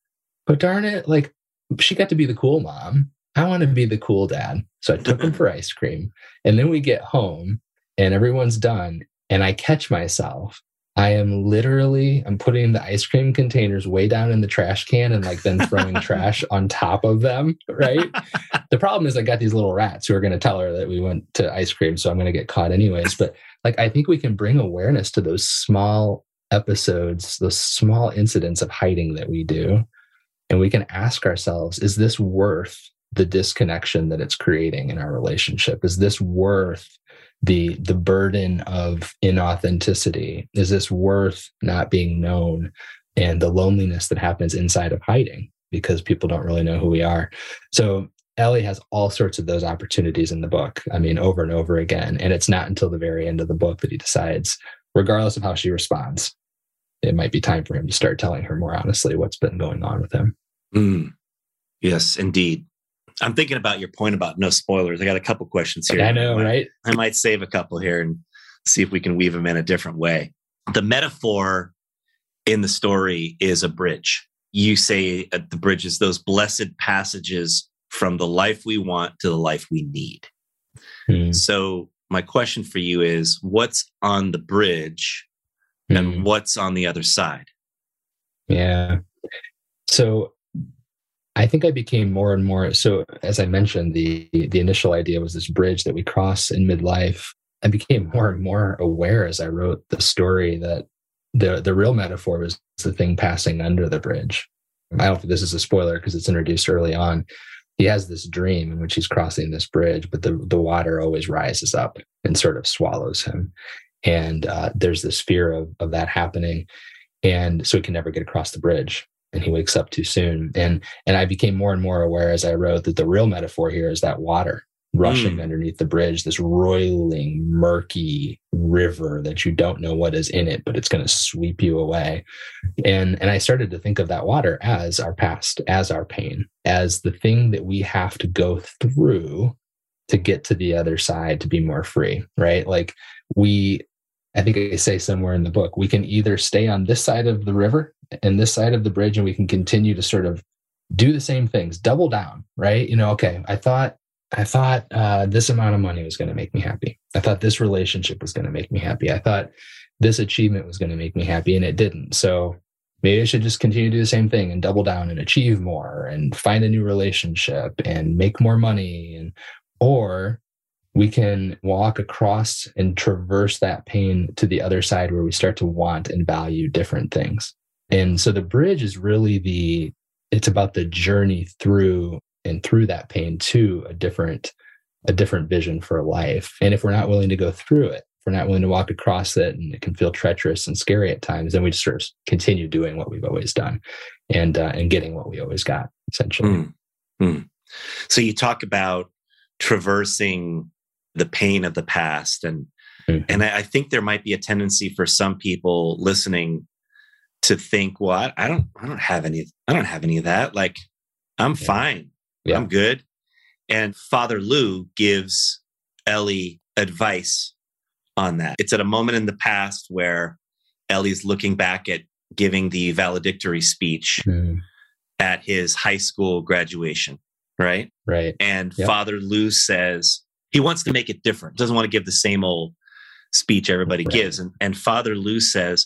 Speaker 1: But darn it, like she got to be the cool mom. I want to be the cool dad. So I took them for ice cream. And then we get home and everyone's done. And I catch myself I am literally I'm putting the ice cream containers way down in the trash can and like then throwing [laughs] trash on top of them, right? [laughs] the problem is I got these little rats who are going to tell her that we went to ice cream, so I'm going to get caught anyways, but like I think we can bring awareness to those small episodes, those small incidents of hiding that we do and we can ask ourselves is this worth the disconnection that it's creating in our relationship? Is this worth the the burden of inauthenticity. Is this worth not being known and the loneliness that happens inside of hiding because people don't really know who we are? So ellie has all sorts of those opportunities in the book i mean over and over again and it's not until the very end of the book that he decides regardless of how she responds it might be time for him to start telling her more honestly what's been going on with him.
Speaker 2: Mm. yes indeed I'm thinking about your point about no spoilers. I got a couple questions here.
Speaker 1: I know,
Speaker 2: I might,
Speaker 1: right?
Speaker 2: I might save a couple here and see if we can weave them in a different way. The metaphor in the story is a bridge. You say at the bridge is those blessed passages from the life we want to the life we need. Hmm. So, my question for you is what's on the bridge hmm. and what's on the other side?
Speaker 1: Yeah. So, I think I became more and more so as I mentioned the the initial idea was this bridge that we cross in midlife. I became more and more aware as I wrote the story that the the real metaphor was the thing passing under the bridge. I don't think this is a spoiler because it's introduced early on. He has this dream in which he's crossing this bridge, but the the water always rises up and sort of swallows him. And uh, there's this fear of of that happening, and so he can never get across the bridge and he wakes up too soon. And and I became more and more aware as I wrote that the real metaphor here is that water rushing mm. underneath the bridge, this roiling, murky river that you don't know what is in it, but it's going to sweep you away. And and I started to think of that water as our past, as our pain, as the thing that we have to go through to get to the other side to be more free, right? Like we I think I say somewhere in the book, we can either stay on this side of the river and this side of the bridge, and we can continue to sort of do the same things, double down, right? You know, okay, I thought I thought uh, this amount of money was going to make me happy. I thought this relationship was going to make me happy. I thought this achievement was going to make me happy, and it didn't. So maybe I should just continue to do the same thing and double down and achieve more and find a new relationship and make more money and or we can walk across and traverse that pain to the other side where we start to want and value different things. And so the bridge is really the, it's about the journey through and through that pain to a different, a different vision for life. And if we're not willing to go through it, if we're not willing to walk across it and it can feel treacherous and scary at times, then we just sort of continue doing what we've always done and, uh, and getting what we always got essentially. Mm.
Speaker 2: Mm. So you talk about traversing the pain of the past and mm-hmm. and I, I, think there might be a tendency for some people listening to think well I, I, don't i don't have any i don't have any of that like i'm yeah. fine yeah. i'm good and father lou gives ellie advice on that it's at a moment in the past where ellie's looking back at giving the valedictory speech
Speaker 1: Mm,
Speaker 2: at his high school graduation, right?
Speaker 1: right.
Speaker 2: And
Speaker 1: Yep.
Speaker 2: Father Lou says he wants to make it different, doesn't want to give the same old speech everybody
Speaker 1: Right.
Speaker 2: gives. And, and Father Lou says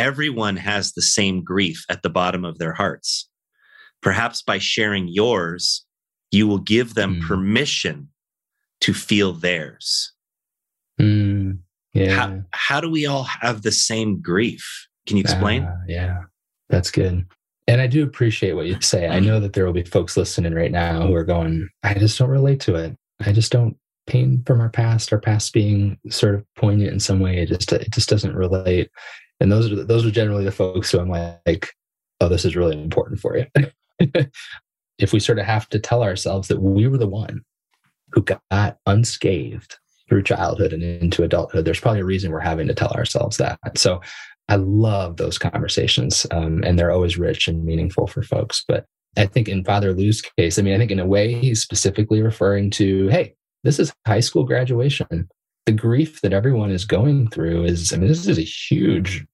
Speaker 2: everyone has the same grief at the bottom of their hearts. Perhaps by sharing yours, you will give them
Speaker 1: Mm.
Speaker 2: permission to feel theirs.
Speaker 1: Mm, yeah.
Speaker 2: How, how do we all have the same grief? Can you explain?
Speaker 1: Ah, yeah, that's good. And I do appreciate what you say. I know that there will be folks listening right now who are going, I just don't relate to it. I just don't pain from our past, our past being sort of poignant in some way. It just it just doesn't relate. And those are those are generally the folks who I'm like, oh, this is really important for you. [laughs] if we sort of have to tell ourselves that we were the one who got unscathed through childhood and into adulthood, there's probably a reason we're having to tell ourselves that. So I love those conversations, um, and they're always rich and meaningful for folks. But I think in Father Lou's case, I mean, I think in a way he's specifically referring to, hey, this is high school graduation. The grief that everyone is going through is, I mean, this is a huge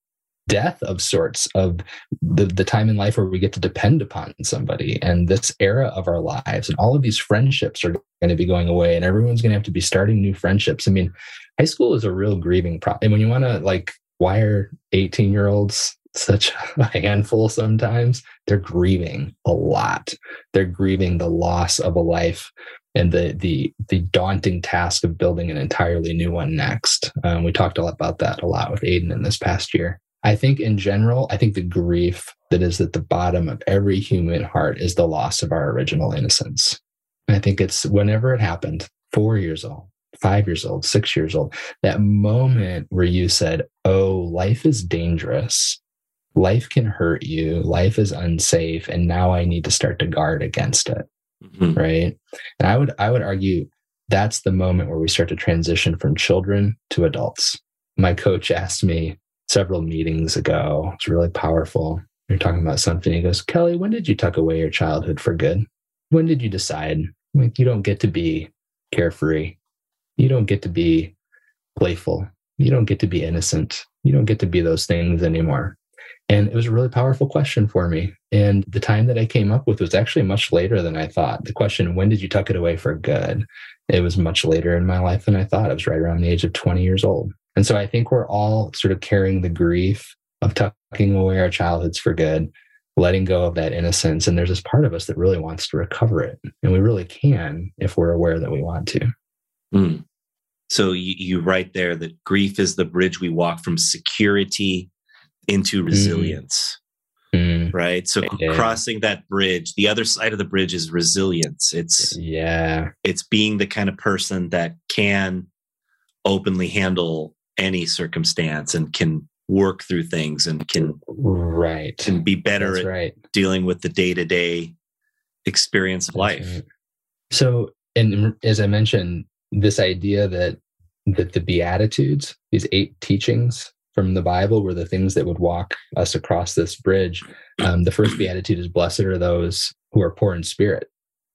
Speaker 1: death of sorts of the, the time in life where we get to depend upon somebody and this era of our lives and all of these friendships are going to be going away and everyone's going to have to be starting new friendships. I mean, high school is a real grieving problem. And when you want to like why are 18 year olds such a handful sometimes? They're grieving a lot. They're grieving the loss of a life and the the the daunting task of building an entirely new one next. Um, we talked a lot about that a lot with Aiden in this past year. I think in general, I think the grief that is at the bottom of every human heart is the loss of our original innocence. And I think it's whenever it happened, four years old, five years old, six years old, that moment where you said, Oh, life is dangerous. Life can hurt you. Life is unsafe. And now I need to start to guard against it.
Speaker 2: Mhm.
Speaker 1: Right. And I would, I would argue that's the moment where we start to transition from children to adults. My coach asked me several meetings ago, it's really powerful. You're talking about something. He goes, Kelly, when did you tuck away your childhood for good? When did you decide like, you don't get to be carefree? You don't get to be playful. You don't get to be innocent. You don't get to be those things anymore. And it was a really powerful question for me. And the time that I came up with was actually much later than I thought. The question, when did you tuck it away for good? It was much later in my life than I thought. It was right around the age of 20 years old. And so I think we're all sort of carrying the grief of tucking away our childhoods for good, letting go of that innocence. And there's this part of us that really wants to recover it. And we really can if we're aware that we want to.
Speaker 2: Mm. So you, you write there that grief is the bridge we walk from security into resilience,
Speaker 1: Mm,
Speaker 2: right? So
Speaker 1: Yeah.
Speaker 2: crossing that bridge, the other side of the bridge is resilience. It's
Speaker 1: yeah.
Speaker 2: it's being the kind of person that can openly handle any circumstance and can work through things and can
Speaker 1: Right.
Speaker 2: can be better
Speaker 1: That's
Speaker 2: at
Speaker 1: right.
Speaker 2: dealing with the day-to-day experience of
Speaker 1: That's
Speaker 2: life.
Speaker 1: right. So, and as I mentioned, this idea that that the beatitudes, these eight teachings from the Bible, were the things that would walk us across this bridge. Um, the first beatitude is "Blessed are those who are poor in spirit,"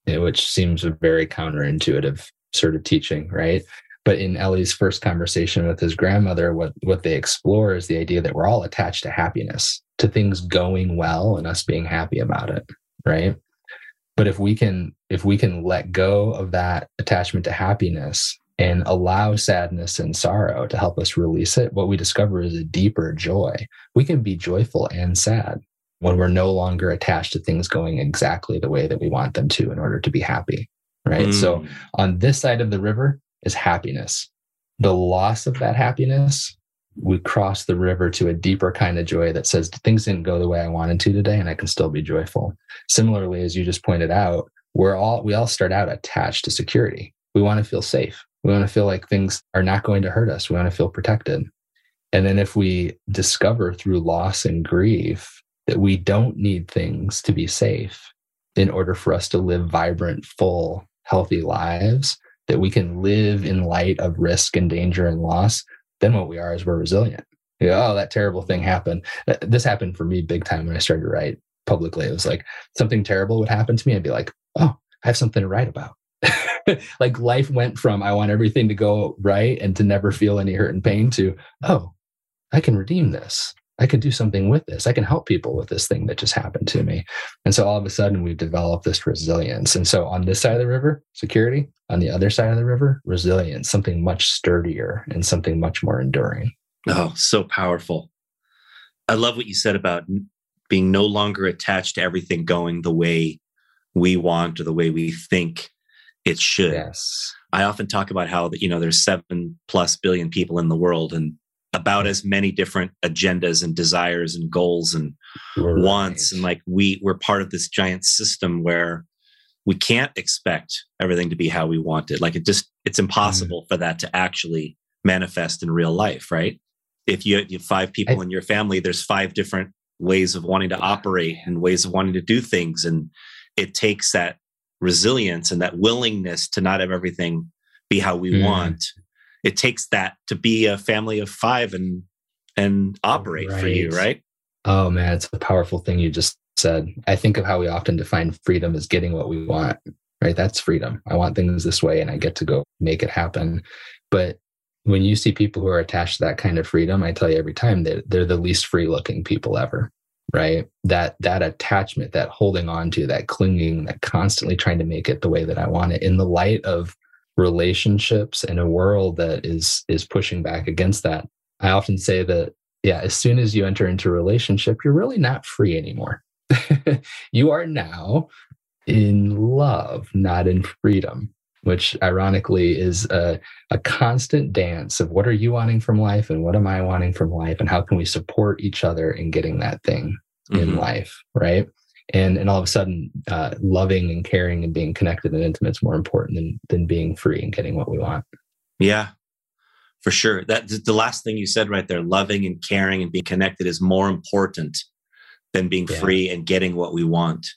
Speaker 1: which seems a very counterintuitive sort of teaching, right? But in Ellie's first conversation with his grandmother, what what they explore is the idea that we're all attached to happiness, to things going well, and us being happy about it, right? but if we can if we can let go of that attachment to happiness and allow sadness and sorrow to help us release it what we discover is a deeper joy. We can be joyful and sad when we're no longer attached to things going exactly the way that we want them to in order to be happy right? So
Speaker 2: Mm.
Speaker 1: on this side of the river is happiness. The loss of that happiness we cross the river to a deeper kind of joy that says things didn't go the way i wanted to today and i can still be joyful. Similarly as you just pointed out we're all we all start out attached to security. We want to feel safe we want to feel like things are not going to hurt us. We want to feel protected. And then if we discover through loss and grief that we don't need things to be safe in order for us to live vibrant full healthy lives that we can live in light of risk and danger and loss then what we are is we're resilient. You go, oh that terrible thing happened. This happened for me big time when i started to write publicly. It was like something terrible would happen to me. I'd be like oh i have something to write about [laughs] like life went from i want everything to go right and to never feel any hurt and pain to oh i can redeem this I can do something with this. I can help people with this thing that just happened to me. And so all of a sudden we've developed this resilience. And so on this side of the river, security, on the other side of the river, resilience, something much sturdier and something much more enduring.
Speaker 2: Oh, so powerful. I love what you said about being no longer attached to everything going the way we want or the way we think it should.
Speaker 1: Yes.
Speaker 2: I often talk about how that you know there's seven plus billion people in the world and about as many different agendas and desires and goals and right. wants and like we we're part of this giant system where we can't expect everything to be how we want it like it just it's impossible mm. for that to actually manifest in real life right if you, you have five people I, in your family there's five different ways of wanting to operate and ways of wanting to do things and it takes that resilience and that willingness to not have everything be how we mm. want it takes that to be a family of five and and operate right. for you right.
Speaker 1: oh man it's a powerful thing you just said. I think of how we often define freedom as getting what we want right? That's freedom. I want things this way and i get to go make it happen. But when you see people who are attached to that kind of freedom i tell you every time they're, they're the least free looking people ever right? That that attachment that holding on to that clinging that constantly trying to make it the way that i want it in the light of relationships in a world that is is pushing back against that. I often say that yeah as soon as you enter into a relationship you're really not free anymore. [laughs] You are now in love not in freedom which ironically is a, a constant dance of what are you wanting from life and what am I wanting from life and how can we support each other in getting that thing mm-hmm. in life, right? And and all of a sudden, uh, loving and caring and being connected and intimate is more important than than being free and getting what we want.
Speaker 2: Yeah, for sure. That the last thing you said right there, loving and caring and being connected is more important than being yeah. free and getting what we want.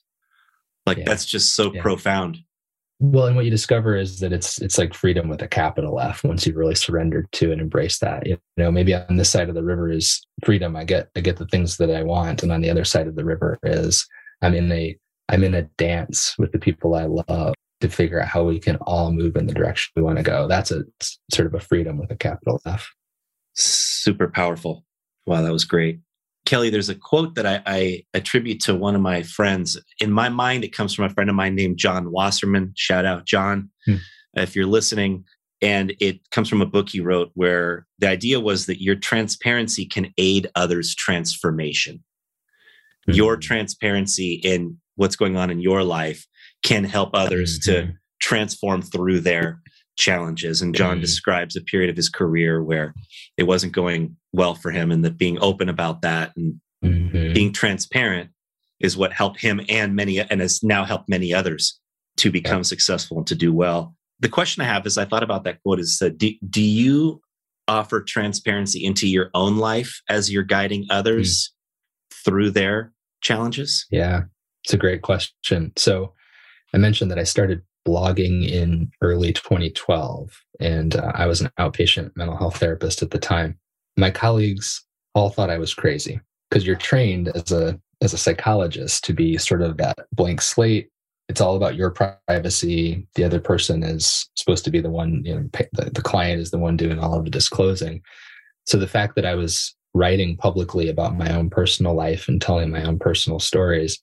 Speaker 2: Like yeah. that's just so yeah. profound.
Speaker 1: Well, and what you discover is that it's it's like freedom with a capital F once you've really surrendered to and embraced that. You know, maybe on this side of the river is freedom. I get I get the things that I want. And on the other side of the river is I'm in a I'm in a dance with the people I love to figure out how we can all move in the direction we want to go. That's a sort of a freedom with a capital F.
Speaker 2: Super powerful. Wow, that was great. Kelly, there's a quote that I, I, attribute to one of my friends. In my mind, it comes from a friend of mine named John Wasserman. Shout out, John, hmm. if you're listening. And it comes from a book he wrote where the idea was that your transparency can aid others' transformation. Hmm. Your transparency in what's going on in your life can help others mm-hmm. to transform through their challenges. And John mm-hmm. describes a period of his career where it wasn't going well for him, and that being open about that and mm-hmm. being transparent is what helped him and many, and has now helped many others to become yeah. successful and to do well. The question I have is I thought about that quote is that do, do you offer transparency into your own life as you're guiding others mm. through their challenges?
Speaker 1: Yeah, it's a great question. So I mentioned that I started blogging in early 2012, and uh, I was an outpatient mental health therapist at the time. My colleagues all thought I was crazy because you're trained as a as a psychologist to be sort of that blank slate. It's all about your privacy. The other person is supposed to be the one, you know, the, the client is the one doing all of the disclosing. So the fact that I was writing publicly about my own personal life and telling my own personal stories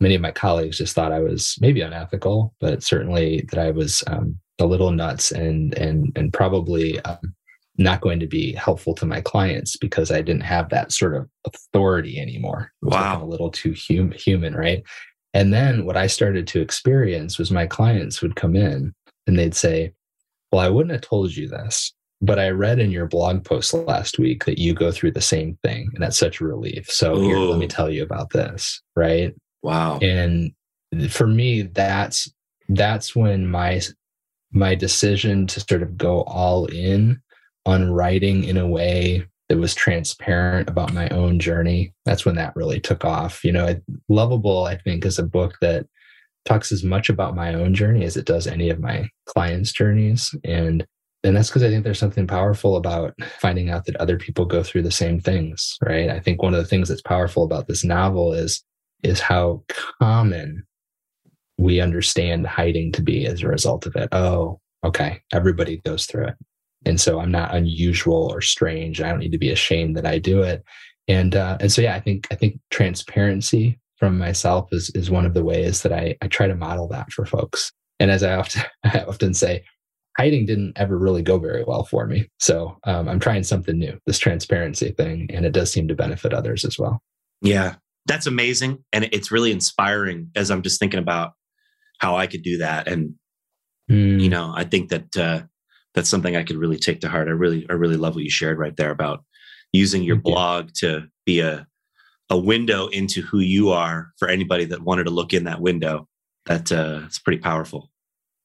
Speaker 1: many of my colleagues just thought I was maybe unethical, but certainly that I was um, a little nuts and and and probably um, not going to be helpful to my clients because I didn't have that sort of authority anymore.
Speaker 2: wow,
Speaker 1: a little too hum- human, right? And then what I started to experience was my clients would come in and they'd say, "Well, I wouldn't have told you this." But I read in your blog post last week that you go through the same thing, and that's such a relief. So here, let me tell you about this, right?
Speaker 2: Wow.
Speaker 1: And for me, that's that's when my my decision to sort of go all in on writing in a way that was transparent about my own journey. That's when that really took off. You know, Loveable, I think, is a book that talks as much about my own journey as it does any of my clients' journeys. And and that's because I think there's something powerful about finding out that other people go through the same things, right? I think one of the things that's powerful about this novel is is how common we understand hiding to be as a result of it. Oh, okay. Everybody goes through it. And so I'm not unusual or strange. I don't need to be ashamed that I do it. And uh, and so yeah, I think I think transparency from myself is is one of the ways that I I try to model that for folks. And as I often [laughs] I often say, hiding didn't ever really go very well for me. So um, I'm trying something new, this transparency thing, and it does seem to benefit others as well.
Speaker 2: Yeah, that's amazing, and it's really inspiring. As I'm just thinking about how I could do that, and mm. you know, I think that uh, that's something I could really take to heart. I really, I really love what you shared right there about using your Thank blog you. to be a a window into who you are for anybody that wanted to look in that window. That uh, it's pretty powerful.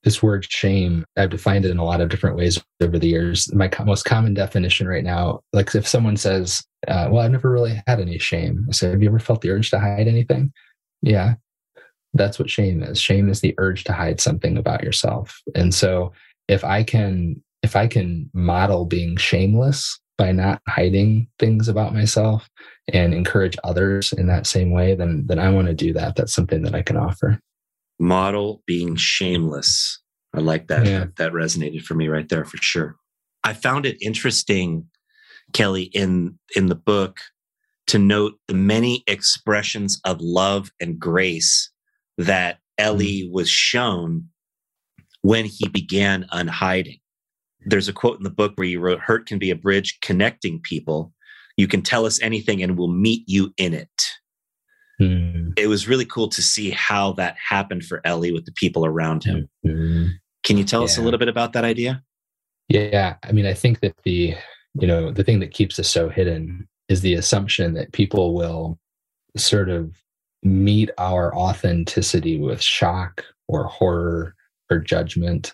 Speaker 1: This word shame i've defined it in a lot of different ways over the years. My co- most common definition right now like if someone says uh, well i've never really had any shame. I say have you ever felt the urge to hide anything? Yeah. That's what shame is. Shame is the urge to hide something about yourself. And so if i can if i can model being shameless by not hiding things about myself and encourage others in that same way then then i want to do that that's something that i can offer
Speaker 2: model being shameless. I like that. Yeah. That resonated for me right there for sure. I found it interesting, Kelly, in in the book to note the many expressions of love and grace that Ellie mm. was shown when he began unhiding. There's a quote in the book where you wrote, Hurt can be a bridge connecting people. You can tell us anything and we'll meet you in it. Mm. It was really cool to see how that happened for Ellie with the people around him. Mm-hmm. Can you tell yeah. us a little bit about that idea?
Speaker 1: Yeah, I mean, I think that the you know the thing that keeps us so hidden is the assumption that people will sort of meet our authenticity with shock or horror or judgment.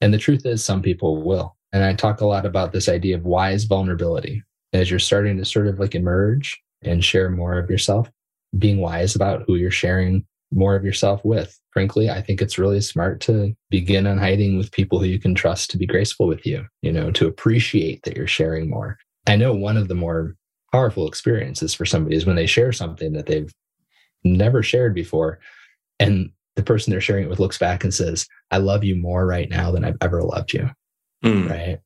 Speaker 1: And the truth is, some people will. And I talk a lot about this idea of wise vulnerability as you're starting to sort of like emerge and share more of yourself being wise about who you're sharing more of yourself with. Frankly, I think it's really smart to begin unhiding with people who you can trust to be graceful with you, you know, to appreciate that you're sharing more. I know one of the more powerful experiences for somebody is when they share something that they've never shared before. And the person they're sharing it with looks back and says, I love you more right now than I've ever loved you. Mm. Right.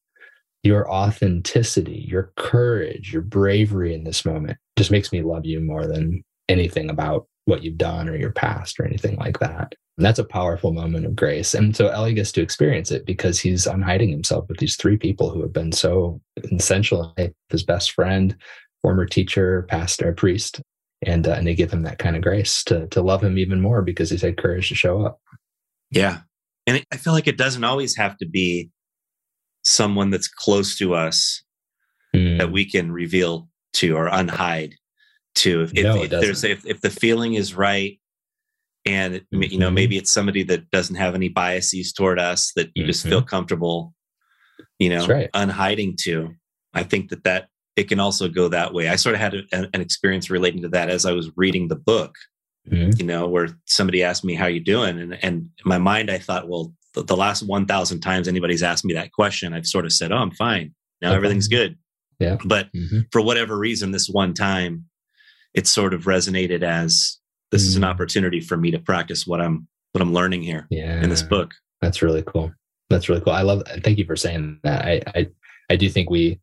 Speaker 1: Your authenticity, your courage, your bravery in this moment just makes me love you more than anything about what you've done or your past or anything like that. And that's a powerful moment of grace. And so Ellie gets to experience it because he's unhiding himself with these three people who have been so essential his best friend, former teacher, pastor, priest. And, uh, and they give him that kind of grace to, to love him even more because he's had courage to show up.
Speaker 2: Yeah. And I feel like it doesn't always have to be someone that's close to us mm. that we can reveal to or unhide to if, no, if there's if, if the feeling is right and mm-hmm. you know mm-hmm. maybe it's somebody that doesn't have any biases toward us that you mm-hmm. just feel comfortable you know right. unhiding to i think that that it can also go that way i sort of had a, an experience relating to that as i was reading the book mm-hmm. you know where somebody asked me how you doing and and in my mind i thought well the, the last 1000 times anybody's asked me that question i've sort of said oh i'm fine now okay. everything's good
Speaker 1: yeah
Speaker 2: but mm-hmm. for whatever reason this one time it sort of resonated as this mm. is an mm. opportunity for me to practice what I'm what I'm learning here yeah. in this book.
Speaker 1: That's really cool. That's really cool. I love thank you for saying that. I I, I do think we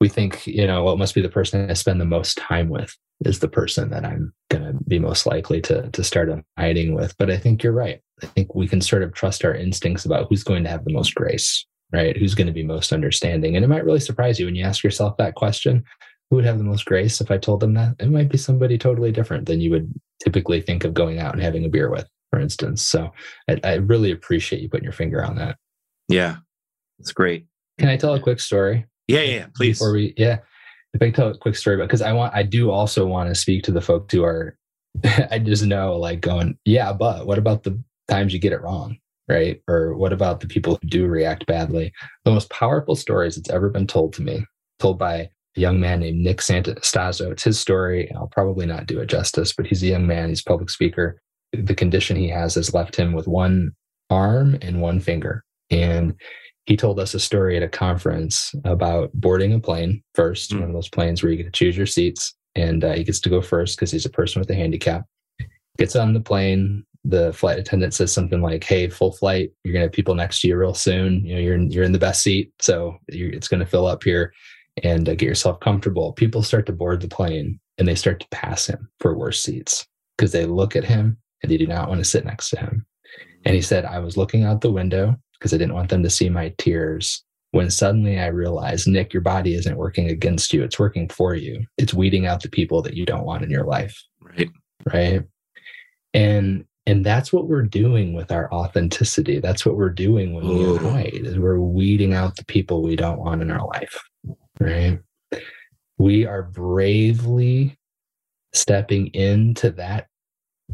Speaker 1: we think, you know, what must be the person I spend the most time with is the person that I'm gonna be most likely to to start hiding with. But I think you're right. I think we can sort of trust our instincts about who's going to have the most grace, right? Who's going to be most understanding. And it might really surprise you when you ask yourself that question who would have the most grace if I told them that? It might be somebody totally different than you would typically think of going out and having a beer with, for instance. So I, I really appreciate you putting your finger on that.
Speaker 2: Yeah, it's great.
Speaker 1: Can I tell a quick story?
Speaker 2: Yeah, yeah, please.
Speaker 1: Before we, yeah, if I tell a quick story, because I want, I do also want to speak to the folks who are, [laughs] I just know, like going, yeah, but what about the times you get it wrong? Right. Or what about the people who do react badly? The most powerful stories that's ever been told to me, told by a young man named Nick Santonastasso. It's his story. I'll probably not do it justice, but he's a young man. He's a public speaker. The condition he has has left him with one arm and one finger. And he told us a story at a conference about boarding a plane first, mm. one of those planes where you get to choose your seats. And uh, he gets to go first because he's a person with a handicap. Gets on the plane. The flight attendant says something like, "Hey, full flight. You're gonna have people next to you real soon. You know, you're in, you're in the best seat, so it's going to fill up here." and uh, get yourself comfortable. People start to board the plane and they start to pass him for worse seats because they look at him and they do not want to sit next to him. And he said, I was looking out the window because I didn't want them to see my tears. When suddenly I realized, Nick, your body isn't working against you, it's working for you. It's weeding out the people that you don't want in your life.
Speaker 2: Right.
Speaker 1: Right. And and that's what we're doing with our authenticity. That's what we're doing when Ooh. we hide, is we're weeding out the people we don't want in our life. Right. We are bravely stepping into that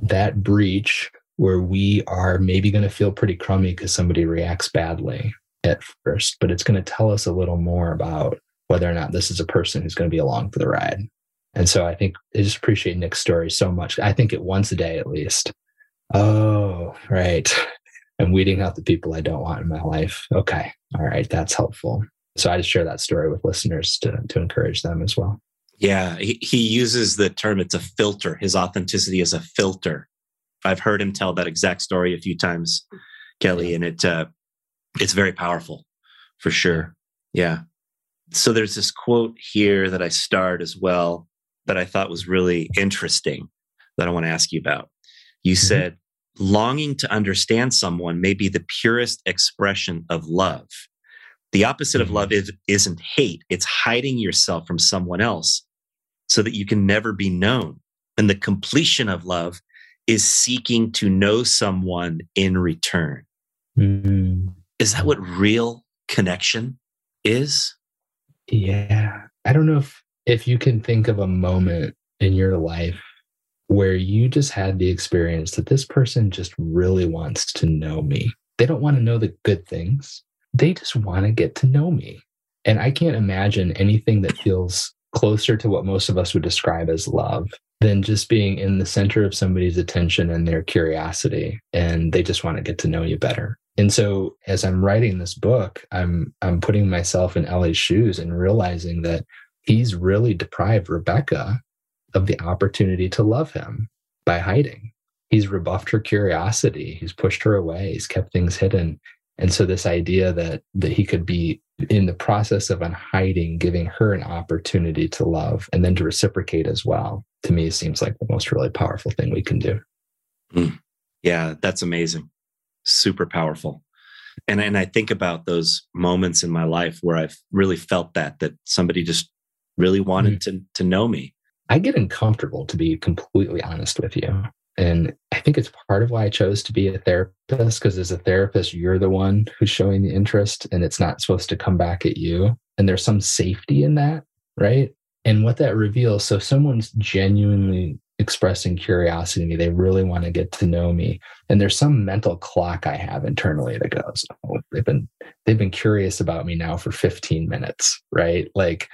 Speaker 1: that breach where we are maybe going to feel pretty crummy because somebody reacts badly at first, but it's going to tell us a little more about whether or not this is a person who's going to be along for the ride. And so I think I just appreciate Nick's story so much. I think it once a day at least. Oh, right. [laughs] I'm weeding out the people I don't want in my life. Okay. All right. That's helpful. So I just share that story with listeners to, to encourage them as well.
Speaker 2: Yeah. He, he uses the term, it's a filter. His authenticity is a filter. I've heard him tell that exact story a few times, Kelly, and it, uh, it's very powerful for sure. Yeah. So there's this quote here that I starred as well that I thought was really interesting that I want to ask you about. You mm-hmm. said, longing to understand someone may be the purest expression of love. The opposite mm-hmm. of love is, isn't hate, it's hiding yourself from someone else so that you can never be known. And the completion of love is seeking to know someone in return. Mm-hmm. Is that what real connection is?
Speaker 1: Yeah. I don't know if if you can think of a moment in your life where you just had the experience that this person just really wants to know me. They don't want to know the good things. They just want to get to know me. And I can't imagine anything that feels closer to what most of us would describe as love than just being in the center of somebody's attention and their curiosity and they just want to get to know you better. And so as I'm writing this book, I'm I'm putting myself in Ellie's shoes and realizing that he's really deprived Rebecca of the opportunity to love him by hiding. He's rebuffed her curiosity. He's pushed her away. He's kept things hidden. And so this idea that that he could be in the process of unhiding, giving her an opportunity to love and then to reciprocate as well, to me seems like the most really powerful thing we can do.
Speaker 2: Mm. Yeah, that's amazing. Super powerful. And and I think about those moments in my life where I've really felt that that somebody just really wanted mm-hmm. to to know me.
Speaker 1: I get uncomfortable to be completely honest with you. And I think it's part of why I chose to be a therapist because as a therapist, you're the one who's showing the interest and it's not supposed to come back at you. And there's some safety in that, right? And what that reveals so someone's genuinely expressing curiosity, to me, they really want to get to know me. And there's some mental clock I have internally that goes, oh, they've been they've been curious about me now for 15 minutes, right? Like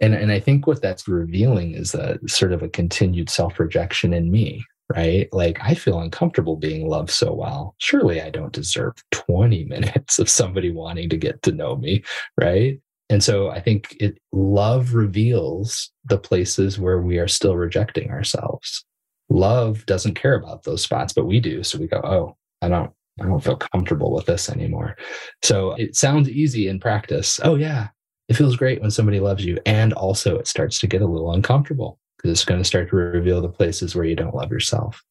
Speaker 1: and and i think what that's revealing is a sort of a continued self-rejection in me right like i feel uncomfortable being loved so well surely i don't deserve 20 [laughs] minutes of somebody wanting to get to know me right and so i think it love reveals the places where we are still rejecting ourselves love doesn't care about those spots but we do so we go oh i don't I don't feel comfortable with this anymore. So it sounds easy in practice. Oh, yeah, it feels great when somebody loves you. And also, it starts to get a little uncomfortable because it's going to start to reveal the places where you don't love yourself.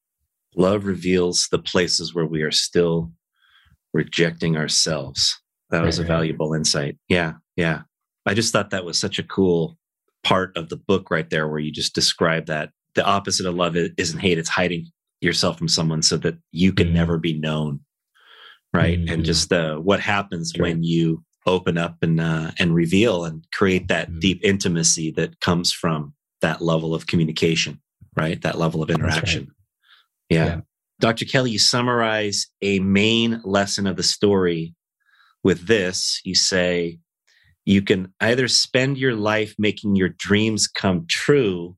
Speaker 2: Love reveals the places where we are still rejecting ourselves. That was right, a valuable right. insight. Yeah. Yeah. I just thought that was such a cool part of the book right there where you just describe that the opposite of love isn't hate, it's hiding yourself from someone so that you can mm-hmm. never be known. Right. Mm-hmm. And just uh, what happens sure. when you open up and uh, and reveal and create that mm-hmm. deep intimacy that comes from that level of communication, right? That level of interaction. Right. Yeah. yeah. Dr. Kelly, you summarize a main lesson of the story with this. You say, you can either spend your life making your dreams come true,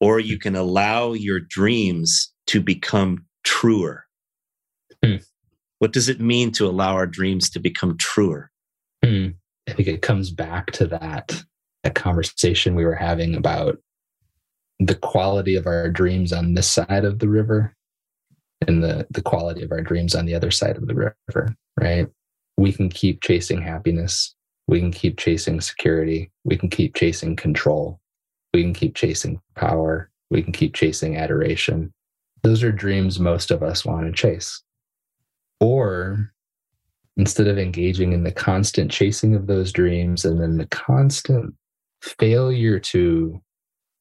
Speaker 2: or you can allow your dreams to become truer. Hmm. What does it mean to allow our dreams to become truer?
Speaker 1: Hmm. I think it comes back to that conversation we were having about the quality of our dreams on this side of the river and the the quality of our dreams on the other side of the river right we can keep chasing happiness We can keep chasing security. We can keep chasing control. We can keep chasing power. We can keep chasing adoration. Those are dreams most of us want to chase. Or instead of engaging in the constant chasing of those dreams and then the constant failure to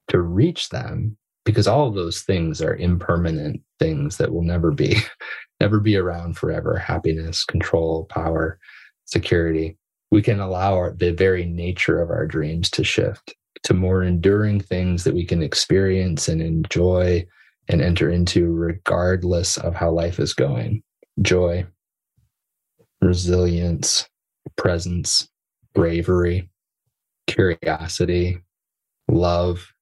Speaker 1: to reach them because all of those things are impermanent things that will never be [laughs] never be around forever. Happiness control power security. We can allow our, the very nature of our dreams to shift to more enduring things that we can experience and enjoy and enter into regardless of how life is going. Joy resilience presence bravery curiosity love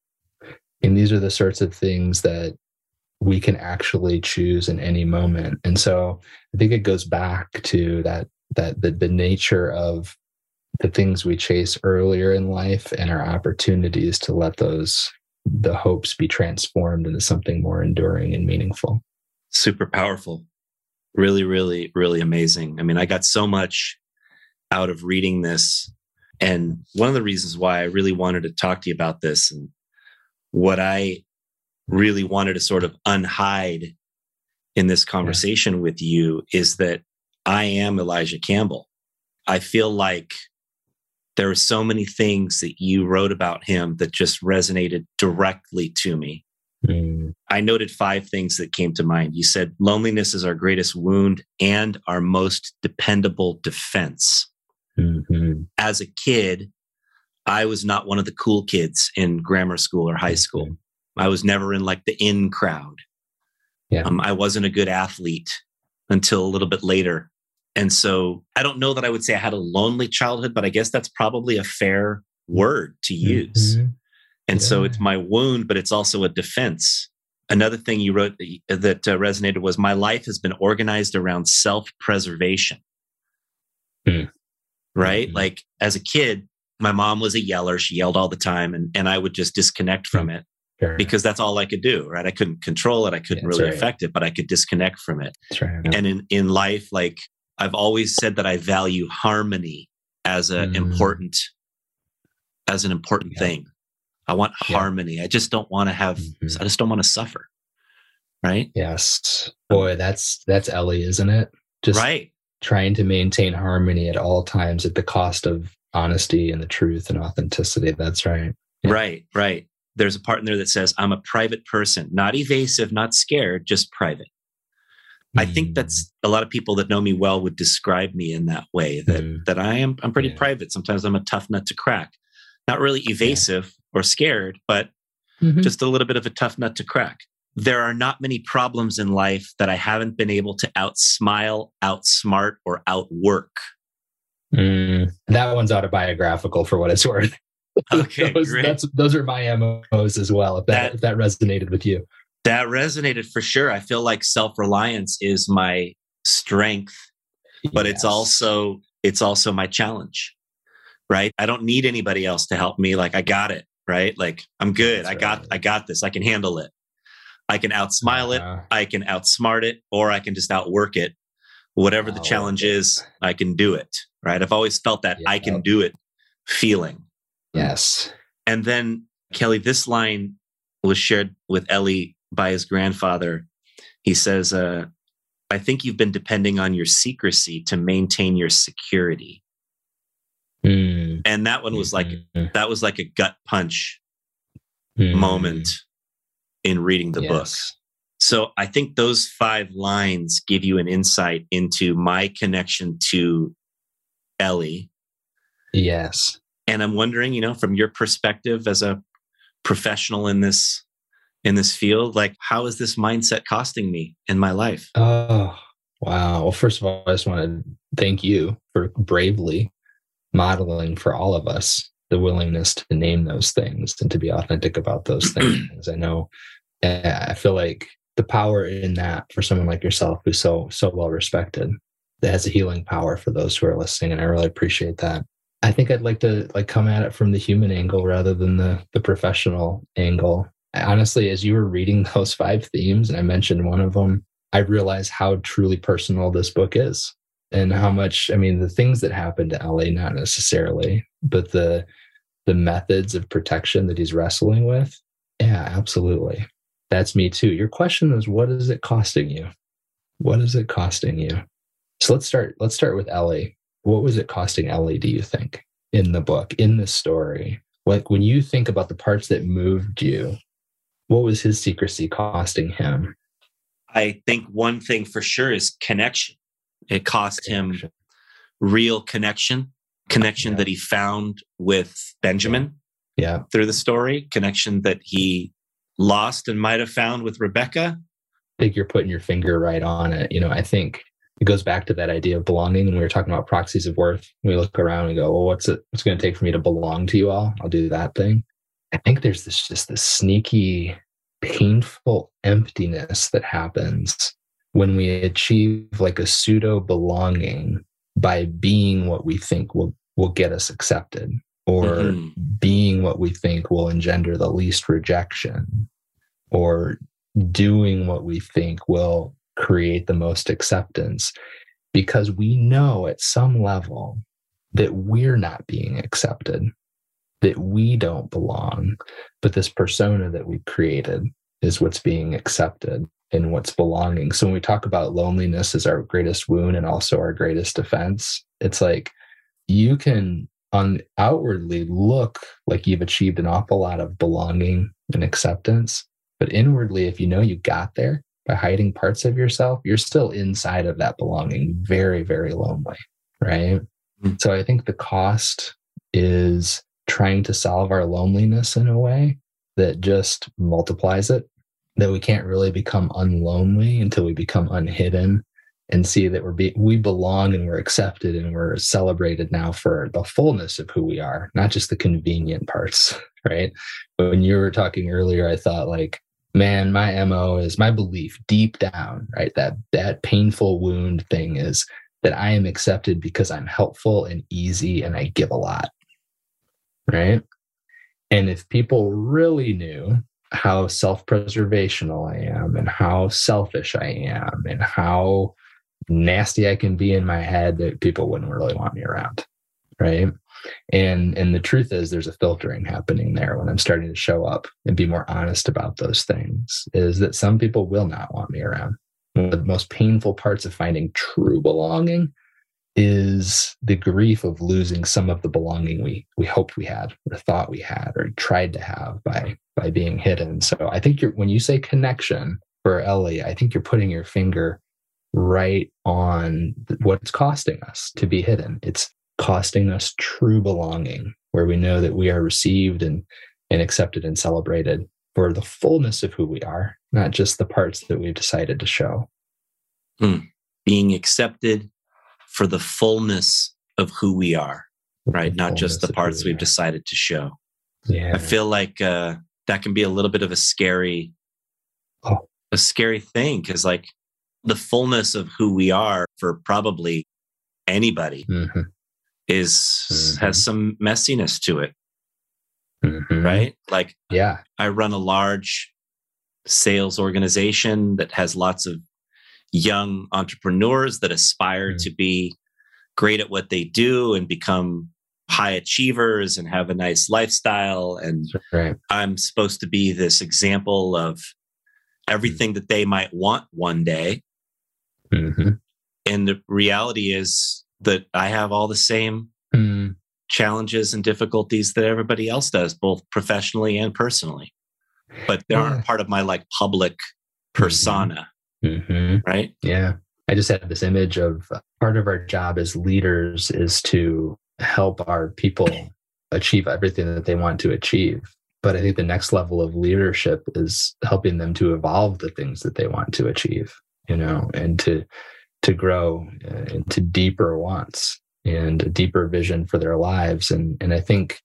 Speaker 1: and these are the sorts of things that we can actually choose in any moment. And so i think it goes back to that that the, the nature of the things we chase earlier in life and our opportunities to let those the hopes be transformed into something more enduring and meaningful.
Speaker 2: Super powerful. Really really really amazing. I mean i got so much out of reading this and one of the reasons why i really wanted to talk to you about this and what I really wanted to sort of unhide in this conversation yeah. with you is that I am Elijah Campbell. I feel like there are so many things that you wrote about him that just resonated directly to me. Mm. I noted five things that came to mind. You said loneliness is our greatest wound and our most dependable defense. Mm-hmm. As a kid, I was not one of the cool kids in grammar school or high school. I was never in like the in crowd. Yeah. Um, I wasn't a good athlete until a little bit later. And so I don't know that I would say I had a lonely childhood, but I guess that's probably a fair word to use. Mm-hmm. And yeah. so it's my wound, but it's also a defense. Another thing you wrote that uh, resonated was my life has been organized around self preservation. Mm. Right? Mm-hmm. Like as a kid, my mom was a yeller. She yelled all the time and, and I would just disconnect from hmm. it sure. because that's all I could do, right? I couldn't control it. I couldn't yeah, really right. affect it, but I could disconnect from it. Right. And in, in life, like I've always said that I value harmony as an mm. important, as an important yeah. thing. I want yeah. harmony. I just don't want to have, mm-hmm. I just don't want to suffer. Right.
Speaker 1: Yes. Boy, that's, that's Ellie, isn't it?
Speaker 2: Just right.
Speaker 1: Trying to maintain harmony at all times at the cost of honesty and the truth and authenticity. That's right.
Speaker 2: Yeah. Right, right. There's a part in there that says, I'm a private person, not evasive, not scared, just private. Mm. I think hmm. that's a lot of people that know me well would describe me in that way that, mm. that I am, I'm pretty yeah. private. Sometimes I'm a tough nut to crack. Not really evasive yeah. or scared, but mm-hmm. just a little bit of a tough nut to crack. There are not many problems in life that I haven't been able to outsmile, outsmart, or outwork
Speaker 1: Mm, that one's autobiographical for what it's [laughs] worth.
Speaker 2: Okay,
Speaker 1: those,
Speaker 2: great.
Speaker 1: those are my MOs as well. If that, that, if that resonated with you,
Speaker 2: that resonated for sure. I feel like self reliance is my strength, but yes. it's also it's also my challenge. Right? I don't need anybody else to help me. Like I got it. Right? Like I'm good. That's I got right. I got this. I can handle it. I can outsmile uh, it. I can outsmart it, or I can just outwork it. Whatever the challenge is, I can do it right? I've always felt that yeah. I can do it feeling.
Speaker 1: Yes.
Speaker 2: And then, Kelly, this line was shared with Ellie by his grandfather. He says, uh, I think you've been depending on your secrecy to maintain your security. Mm. And that one was like that was like a gut punch mm. moment in reading the yes. book. So I think those five lines give you an insight into my connection to Ellie.
Speaker 1: Yes.
Speaker 2: And I'm wondering, you know, from your perspective as a professional in this in this field, like how is this mindset costing me in my life?
Speaker 1: Oh, wow. Well, first of all, I just want to thank you for bravely modeling for all of us the willingness to name those things and to be authentic about those [clears throat] things. I know eh, I feel like the power in that for someone like yourself who's so so well respected that has a healing power for those who are listening and i really appreciate that. I think i'd like to like come at it from the human angle rather than the the professional angle. Honestly as you were reading [laughs] those five themes and i mentioned one of them i realized how truly personal this book is and how much i mean the things that happened to Ellie not necessarily but the the methods of protection that he's wrestling with. Yeah absolutely. That's me too. Your question is what is it costing you? What is it costing you? So let's start let's start with ellie what was it costing ellie do you think in the book in the story? Like when you think about the parts that moved you what was his secrecy costing him?
Speaker 2: I think one thing for sure is connection it cost him real connection, connection yeah. that he found with Benjamin.
Speaker 1: Yeah.
Speaker 2: Through the story, connection that he lost and might have found with Rebecca.
Speaker 1: I think you're putting your finger right on it. You know, I think it goes back to that idea of belonging. When we were talking about proxies of worth, we look around and go, well, what's it what's going to take for me to belong to you all? I'll do that thing. I think there's this just this sneaky, painful emptiness that happens when we achieve like a pseudo belonging by being what we think will will get us accepted or mm-hmm. being what we think will engender the least rejection or doing what we think will create the most acceptance because we know at some level that we're not being accepted that we don't belong but this persona that we've created is what's being accepted in what's belonging. So when we talk about loneliness as our greatest wound and also our greatest defense, it's like you can on outwardly look like you've achieved an awful lot of belonging and acceptance, but inwardly, if you know you got there by hiding parts of yourself, you're still inside of that belonging, very, very lonely, right? Mm-hmm. So I think the cost is trying to solve our loneliness in a way that just multiplies it that we can't really become unlonely until we become unhidden and see that we're be, we belong and we're accepted and we're celebrated now for the fullness of who we are, not just the convenient parts, [laughs] right? But when you were talking earlier, I thought like, man, my MO is my belief deep down, right? That that painful wound thing is that I am accepted because I'm helpful and easy and I give a lot. Right. And if people really knew how self-preservational I am and how selfish I am and how nasty I can be in my head that people wouldn't really want me around. Right. And and the truth is there's a filtering happening there when I'm starting to show up and be more honest about those things, is that some people will not want me around. One of the most painful parts of finding true belonging is the grief of losing some of the belonging we we hoped we had or thought we had or tried to have by by being hidden. So I think when you say connection for Ellie, I think you're putting your finger right on what it's costing us to be hidden. It's costing us true belonging, where we know that we are received and and accepted and celebrated for the fullness of who we are, not just the parts that we've decided to show.
Speaker 2: Hmm. Being accepted for the fullness of who we are, right? Not just the parts we we've decided to show.
Speaker 1: Yeah.
Speaker 2: I feel like uh, that can be a little bit of a scary oh. a scary thing because like the fullness of who we are for probably anybody mm-hmm. is mm-hmm. has some messiness to it mm-hmm. right like
Speaker 1: yeah
Speaker 2: i run a large sales organization that has lots of young entrepreneurs that aspire mm. to be great at what they do and become high achievers and have a nice lifestyle. And right. I'm supposed to be this example of everything that they might want one day. Mm-hmm. And the reality is that I have all the same mm. challenges and difficulties that everybody else does, both professionally and personally. But they yeah. aren't part of my like public mm-hmm. persona. Mm-hmm. Right.
Speaker 1: Yeah. I just had this image of uh, part of our job as leaders is to help our people [laughs] achieve everything that they want to achieve. But I think the next level of leadership is helping them to evolve the things that they want to achieve, you know, and to to grow uh, into deeper wants and a deeper vision for their lives. And and I think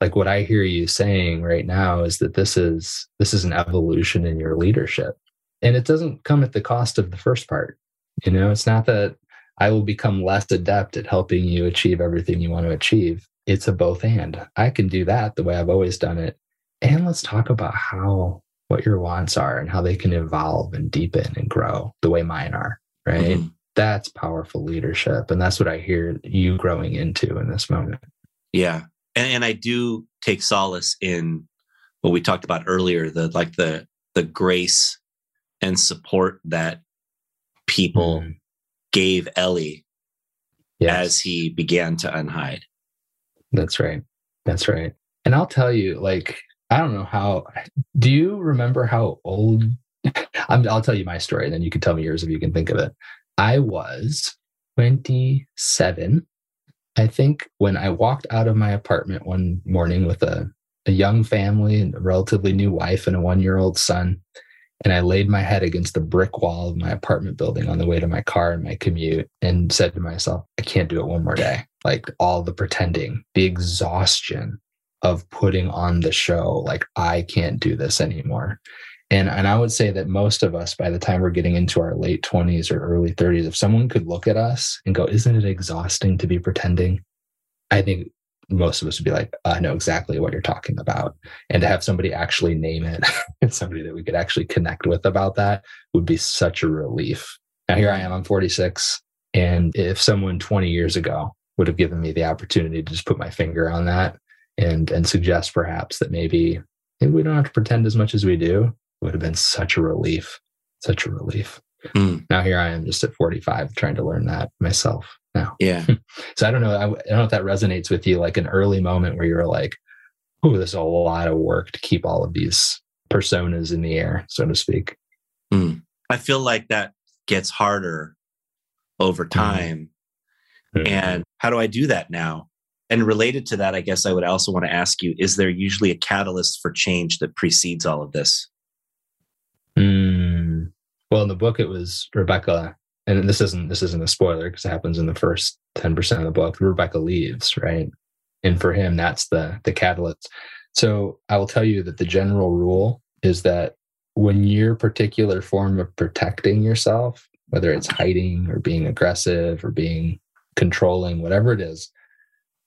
Speaker 1: like what I hear you saying right now is that this is this is an evolution in your leadership. And it doesn't come at the cost of the first part. You know, it's not that I will become less adept at helping you achieve everything you want to achieve. It's a both and. I can do that the way I've always done it. And let's talk about how what your wants are and how they can evolve and deepen and grow the way mine are. Right. Mm-hmm. That's powerful leadership. And that's what I hear you growing into in this moment.
Speaker 2: Yeah. And, and I do take solace in what we talked about earlier, the like the the grace and support that people mm. gave Ellie yes. as he began to unhide.
Speaker 1: That's right. That's right. And I'll tell you, like, I don't know how. Do you remember how old? [laughs] i will tell you my story, and then you can tell me yours if you can think of it. I was 27, I think, when I walked out of my apartment one morning with a, a young family and a relatively new wife and a one year old son. And I laid my head against the brick wall of my apartment building on the way to my car and my commute and said to myself, I can't do it one more day. Like all the pretending, the exhaustion of putting on the show, like I can't do this anymore. And, and I would say that most of us, by the time we're getting into our late 20s or early 30s, if someone could look at us and go, Isn't it exhausting to be pretending? I think most of us would be like, I know exactly what you're talking about. And to have somebody actually name it [laughs] and somebody that we could actually connect with about that would be such a relief. Now, here I am, I'm 46. And if someone 20 years ago would have given me the opportunity to just put my finger on that and, and suggest perhaps that maybe, maybe we don't have to pretend as much as we do, it would have been such a relief, such a relief. Mm. Now here I am just at 45 trying to learn that myself now.
Speaker 2: Yeah. [laughs]
Speaker 1: so I don't know. I, I, don't know if that resonates with you, like an early moment where you're like, oh, there's a lot of work to keep all of these personas in the air, so to speak.
Speaker 2: Mm. I feel like that gets harder over mm-hmm. time. Mm. And how do I do that now? And related to that, I guess I would also want to ask you is there usually a catalyst for change that precedes all of this?
Speaker 1: Mm. Well, in the book, it was Rebecca and this isn't this isn't a spoiler because it happens in the first 10% of the book. Rebecca leaves right? And for him that's the the catalyst. So i will tell you that the general rule is that when your particular form of protecting yourself whether it's hiding or being aggressive or being controlling whatever it is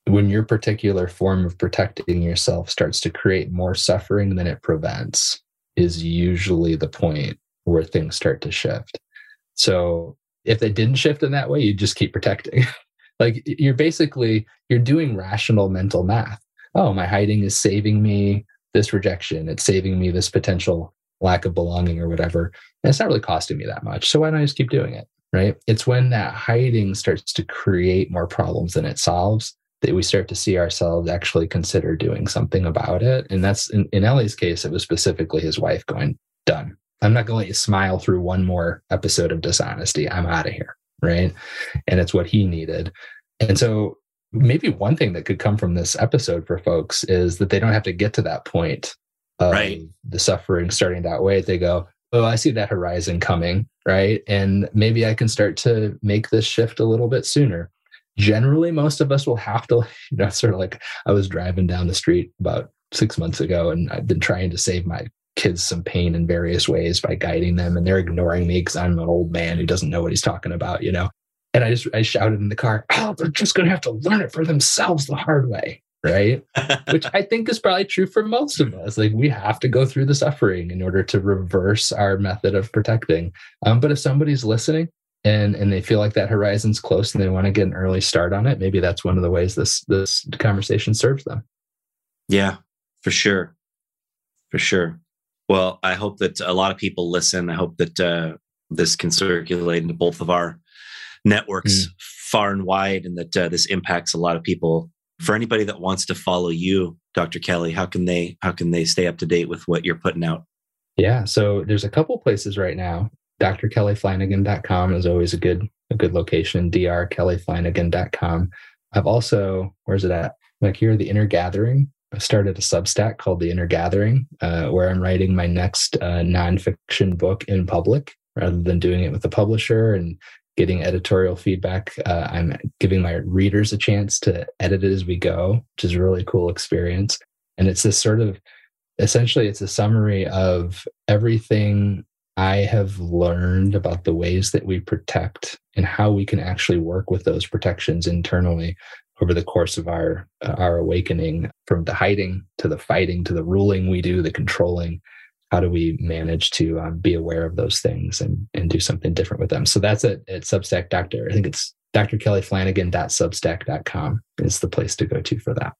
Speaker 1: when your particular form of protecting yourself starts to create more suffering than it prevents is usually the point where things start to shift. So if they didn't shift in that way, you'd just keep protecting. [laughs] like you're basically you're doing rational mental math. Oh, my hiding is saving me this rejection. It's saving me this potential lack of belonging or whatever. And it's not really costing me that much. So why don't I just keep doing it? Right. It's when that hiding starts to create more problems than it solves that we start to see ourselves actually consider doing something about it. And that's in, in Ellie's case, it was specifically his wife going, done. I'm not going to let you smile through one more episode of dishonesty. I'm out of here. Right. And it's what he needed. And so maybe one thing that could come from this episode for folks is that they don't have to get to that point of right. the suffering starting that way. They go, Oh, I see that horizon coming. Right. And maybe I can start to make this shift a little bit sooner. Generally, most of us will have to, [laughs] you know, sort of like I was driving down the street about six months ago and I've been trying to save my kids some pain in various ways by guiding them and they're ignoring me because I'm an old man who doesn't know what he's talking about, you know. And I just I shouted in the car, oh, they're just gonna have to learn it for themselves the hard way. Right. [laughs] Which I think is probably true for most of us. Like we have to go through the suffering in order to reverse our method of protecting. Um, but if somebody's listening and and they feel like that horizon's close and they want to get an early start on it, maybe that's one of the ways this this conversation serves them.
Speaker 2: Yeah, for sure. For sure. Well, I hope that a lot of people listen. I hope that uh, this can circulate into both of our networks mm. far and wide, and that uh, this impacts a lot of people. For anybody that wants to follow you, Dr. Kelly, how can they how can they stay up to date with what you're putting out?
Speaker 1: Yeah, so there's a couple places right now. drkellyflanagan.com is always a good a good location. drkellyflanagan.com. I've also where's it at? Like here, the Inner Gathering I started a Substack called The Inner Gathering, uh, where I'm writing my next uh, nonfiction book in public rather than doing it with a publisher and getting editorial feedback. Uh, I'm giving my readers a chance to edit it as we go, which is a really cool experience. And it's this sort of essentially it's a summary of everything I have learned about the ways that we protect and how we can actually work with those protections internally over the course of our uh, our awakening from the hiding to the fighting to the ruling we do the controlling how do we manage to um, be aware of those things and, and do something different with them? So that's it at Substack Doctor. I think it's Dr. Kelly drkellyflanagan.substack.com is the place to go to for that.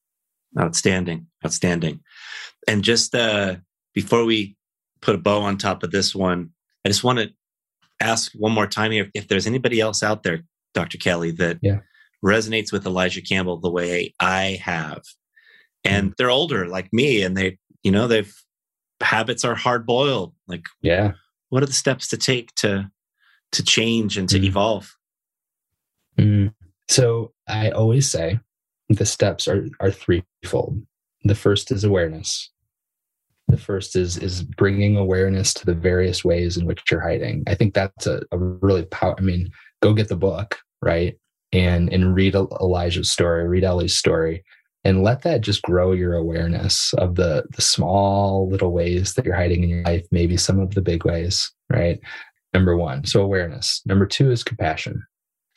Speaker 2: Outstanding. Outstanding. And just uh, before we put a bow on top of this one, I just want to ask one more time here if there's anybody else out there, Dr. Kelly, that yeah. Resonates with Elijah Campbell the way I have. And mm. they're older like me and they, you know, they've habits are hard boiled. Like,
Speaker 1: yeah.
Speaker 2: What are the steps to take to to change and to mm. evolve?
Speaker 1: Mm. So I always say the steps are are threefold. The first is awareness. The first is is bringing awareness to the various ways in which you're hiding. I think that's a, a really power. I mean, go get the book, right? And and read Elijah's story, read Ellie's story, and let that just grow your awareness of the the small little ways that you're hiding in your life, maybe some of the big ways, right? Number one, so awareness. Number two is compassion.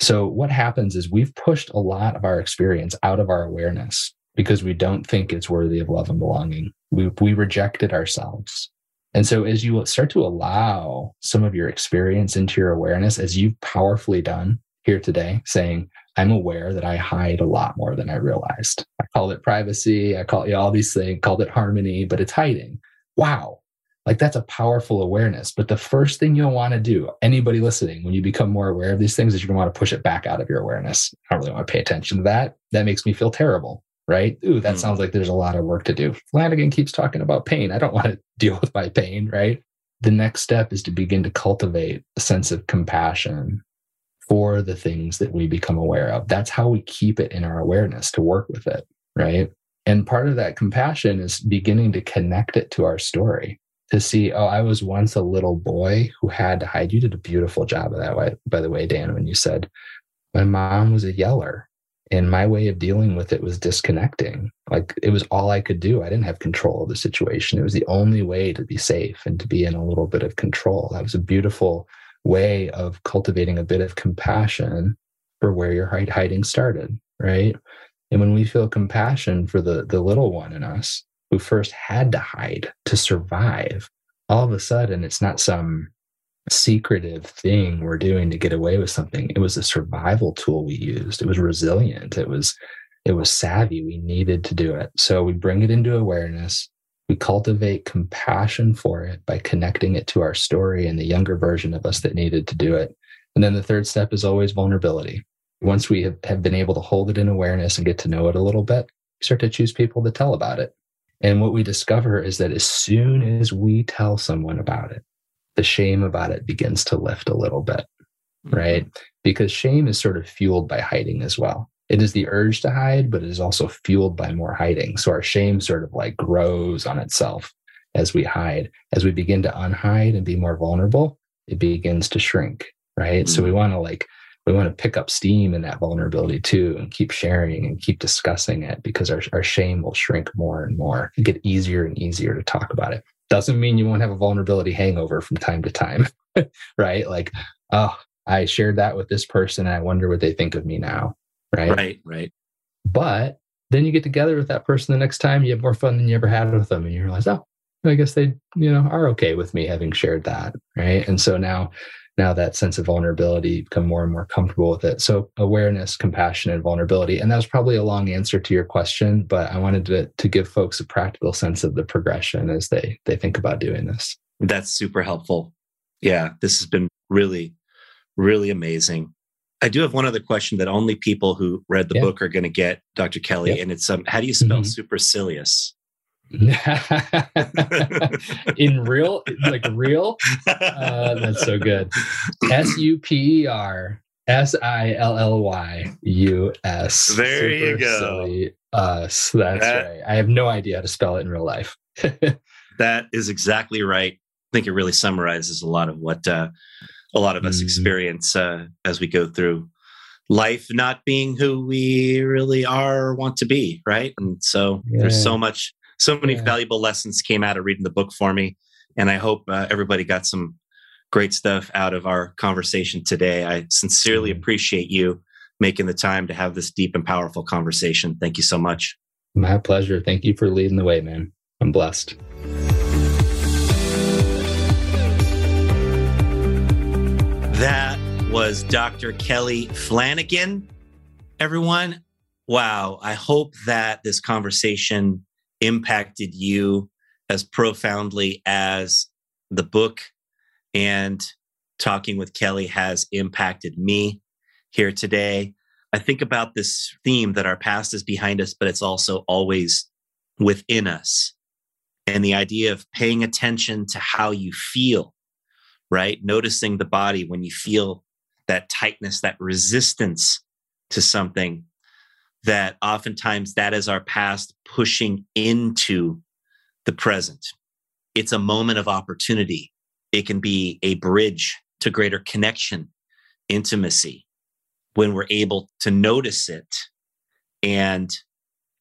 Speaker 1: So what happens is we've pushed a lot of our experience out of our awareness because we don't think it's worthy of love and belonging. We, we rejected ourselves. And so as you start to allow some of your experience into your awareness, as you've powerfully done here today, saying, I'm aware that I hide a lot more than I realized. I called it privacy. I call it all these things, called it harmony, but it's hiding. Wow. Like that's a powerful awareness. But the first thing you'll want to do, anybody listening, when you become more aware of these things, is you're going to want to push it back out of your awareness. I don't really want to pay attention to that. That makes me feel terrible, right? Ooh, that mm. sounds like there's a lot of work to do. Flanagan keeps talking about pain. I don't want to [laughs] deal with my pain, right? The next step is to begin to cultivate a sense of compassion for the things that we become aware of. That's how we keep it in our awareness to work with it, right? And part of that compassion is beginning to connect it to our story to see, oh, I was once a little boy who had to hide. You did a beautiful job of that, by the way, Dan, when you said, my mom was a yeller. And my way of dealing with it was disconnecting. Like it was all I could do. I didn't have control of the situation. It was the only way to be safe and to be in a little bit of control. That was a beautiful way of cultivating a bit of compassion for where your hiding started, right? And when we feel compassion for the the little one in us, who first had to hide to survive, all of a sudden it's not some secretive thing we're doing to get away with something. It was a survival tool we used. It was resilient. It was it was savvy. We needed to do it. So we bring it into awareness. We cultivate compassion for it by connecting it to our story and the younger version of us that needed to do it. And then the third step is always vulnerability. Once we have, have been able to hold it in awareness and get to know it a little bit, we start to choose people to tell about it. And what we discover is that as soon as we tell someone about it, the shame about it begins to lift a little bit, mm-hmm. right? Because shame is sort of fueled by hiding as well. It is the urge to hide, but it is also fueled by more hiding. So our shame sort of like grows on itself as we hide. As we begin to unhide and be more vulnerable, it begins to shrink, right? Mm-hmm. So we mm-hmm. want to like we want to pick up steam in that vulnerability too and keep sharing and keep discussing it because our, our shame will shrink more and more and get easier and easier to talk about it. Doesn't mean you won't have a vulnerability hangover from time to time, [laughs] right? Like, oh, I shared that with this person and I wonder what they think of me now, right?
Speaker 2: Right, right.
Speaker 1: But then you get together with that person the next time, you have more fun than you ever had with them, and you realize, oh, I guess they, you know, are okay with me having shared that, right? And so now now that sense of vulnerability become more and more comfortable with it so awareness compassion and vulnerability and that was probably a long answer to your question but i wanted to, to give folks a practical sense of the progression as they they think about doing this
Speaker 2: that's super helpful yeah this has been really really amazing i do have one other question that only people who read the yeah. book are going to get dr kelly yep. and it's um, how do you spell mm-hmm. supercilious? [laughs]
Speaker 1: In real like real? Uh, that's so good. S-u-p-e-r-s-i-l-l-y-u-s
Speaker 2: there you go.
Speaker 1: Us that's that, right. I have no idea how to spell it in real life. [laughs]
Speaker 2: That is exactly right. I think it really summarizes a lot of what uh, a lot of us mm experience uh, as we go through life not being who we really are or want to be right and so yeah. there's so much so many yeah. valuable lessons came out of reading the book for me. And I hope uh, everybody got some great stuff out of our conversation today. I sincerely mm-hmm. appreciate you making the time to have this deep and powerful conversation. Thank you so much.
Speaker 1: My pleasure. Thank you for leading the way, man. I'm blessed.
Speaker 2: Was Dr. Kelly Flanagan. Everyone, wow. I hope that this conversation impacted you as profoundly as the book and talking with Kelly has impacted me here today. I think about this theme that our past is behind us, but it's also always within us. And the idea of paying attention to how you feel, right? Noticing the body when you feel that tightness, that resistance to something, that oftentimes that is our past pushing into the present. It's a moment of opportunity. It can be a bridge to greater connection, intimacy, when we're able to notice it. And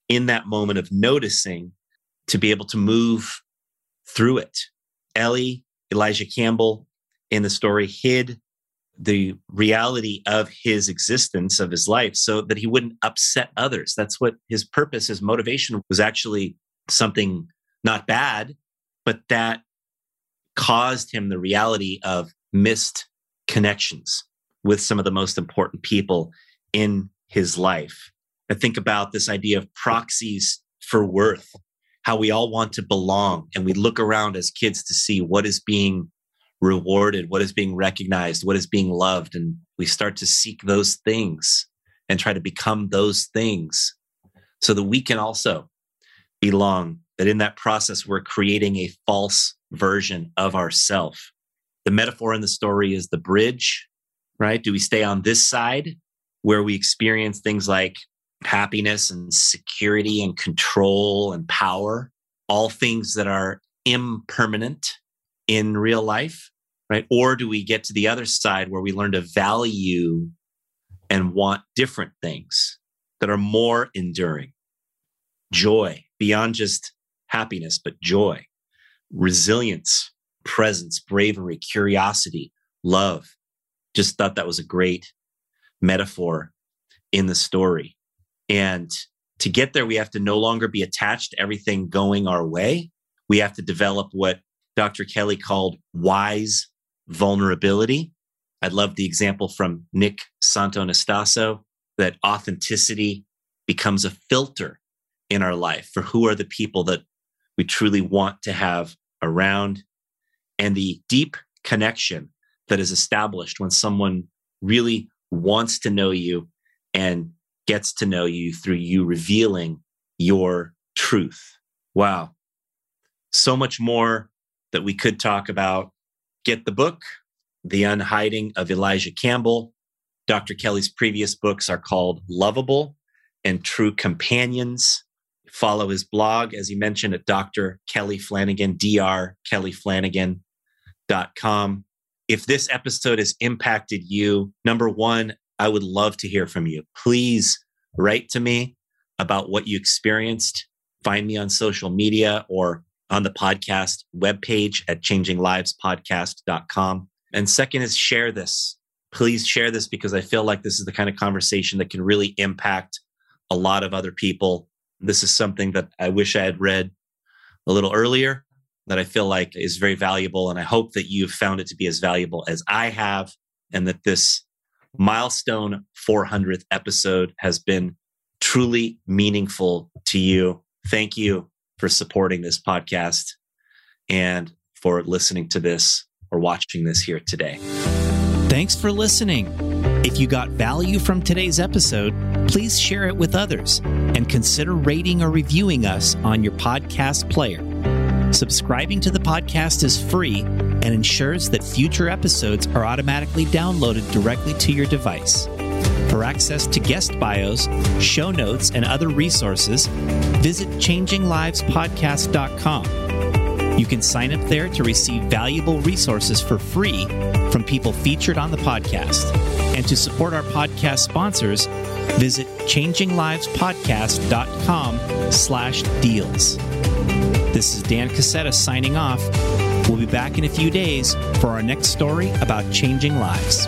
Speaker 2: in that moment of noticing, to be able to move through it. Ellie, Elijah Campbell in the story hid the reality of his existence, of his life, so that he wouldn't upset others. That's what his purpose, his motivation was actually something not bad, but that caused him the reality of missed connections with some of the most important people in his life. I think about this idea of proxies for worth, how we all want to belong and we look around as kids to see what is being rewarded, what is being recognized, what is being loved. And we start to seek those things and try to become those things so that we can also belong. That in that process, we're creating a false version of ourself. The metaphor in the story is the bridge, right? Do we stay on this side where we experience things like happiness and security and control and power, all things that are impermanent in real life, right? Or do we get to the other side where we learn to value and want different things that are more enduring? Joy beyond just happiness, but joy, resilience, presence, bravery, curiosity, love. Just thought that was a great metaphor in the story. And to get there, we have to no longer be attached to everything going our way. We have to develop what Dr. Kelly called wise vulnerability. I love the example from Nick Santonastasso that authenticity becomes a filter in our life for who are the people that we truly want to have around and the deep connection that is established when someone really wants to know you and gets to know you through you revealing your truth. Wow. So much more that we could talk about. Get the book, The Unhiding of Elijah Campbell. Dr. Kelly's previous books are called Loveable and True Companions. Follow his blog, as he mentioned, at Dr. Kelly Flanagan, Dr. Kelly Flanagan.com. If this episode has impacted you, number one, I would love to hear from you. Please write to me about what you experienced. Find me on social media or on the podcast webpage at changinglivespodcast.com. And second is share this. Please share this because I feel like this is the kind of conversation that can really impact a lot of other people. This is something that I wish I had read a little earlier that I feel like is very valuable. And I hope that you've found it to be as valuable as I have and that this milestone 400th episode has been truly meaningful to you. Thank you for supporting this podcast and for listening to this or watching this here today.
Speaker 3: Thanks for listening. If you got value from today's episode, please share it with others and consider rating or reviewing us on your podcast player. Subscribing to the podcast is free and ensures that future episodes are automatically downloaded directly to your device. For access to guest bios, show notes, and other resources, visit changinglivespodcast.com. You can sign up there to receive valuable resources for free from people featured on the podcast. And to support our podcast sponsors, visit changinglivespodcast.com slash deals. This is Dan Cassetta signing off. We'll be back in a few days for our next story about changing lives.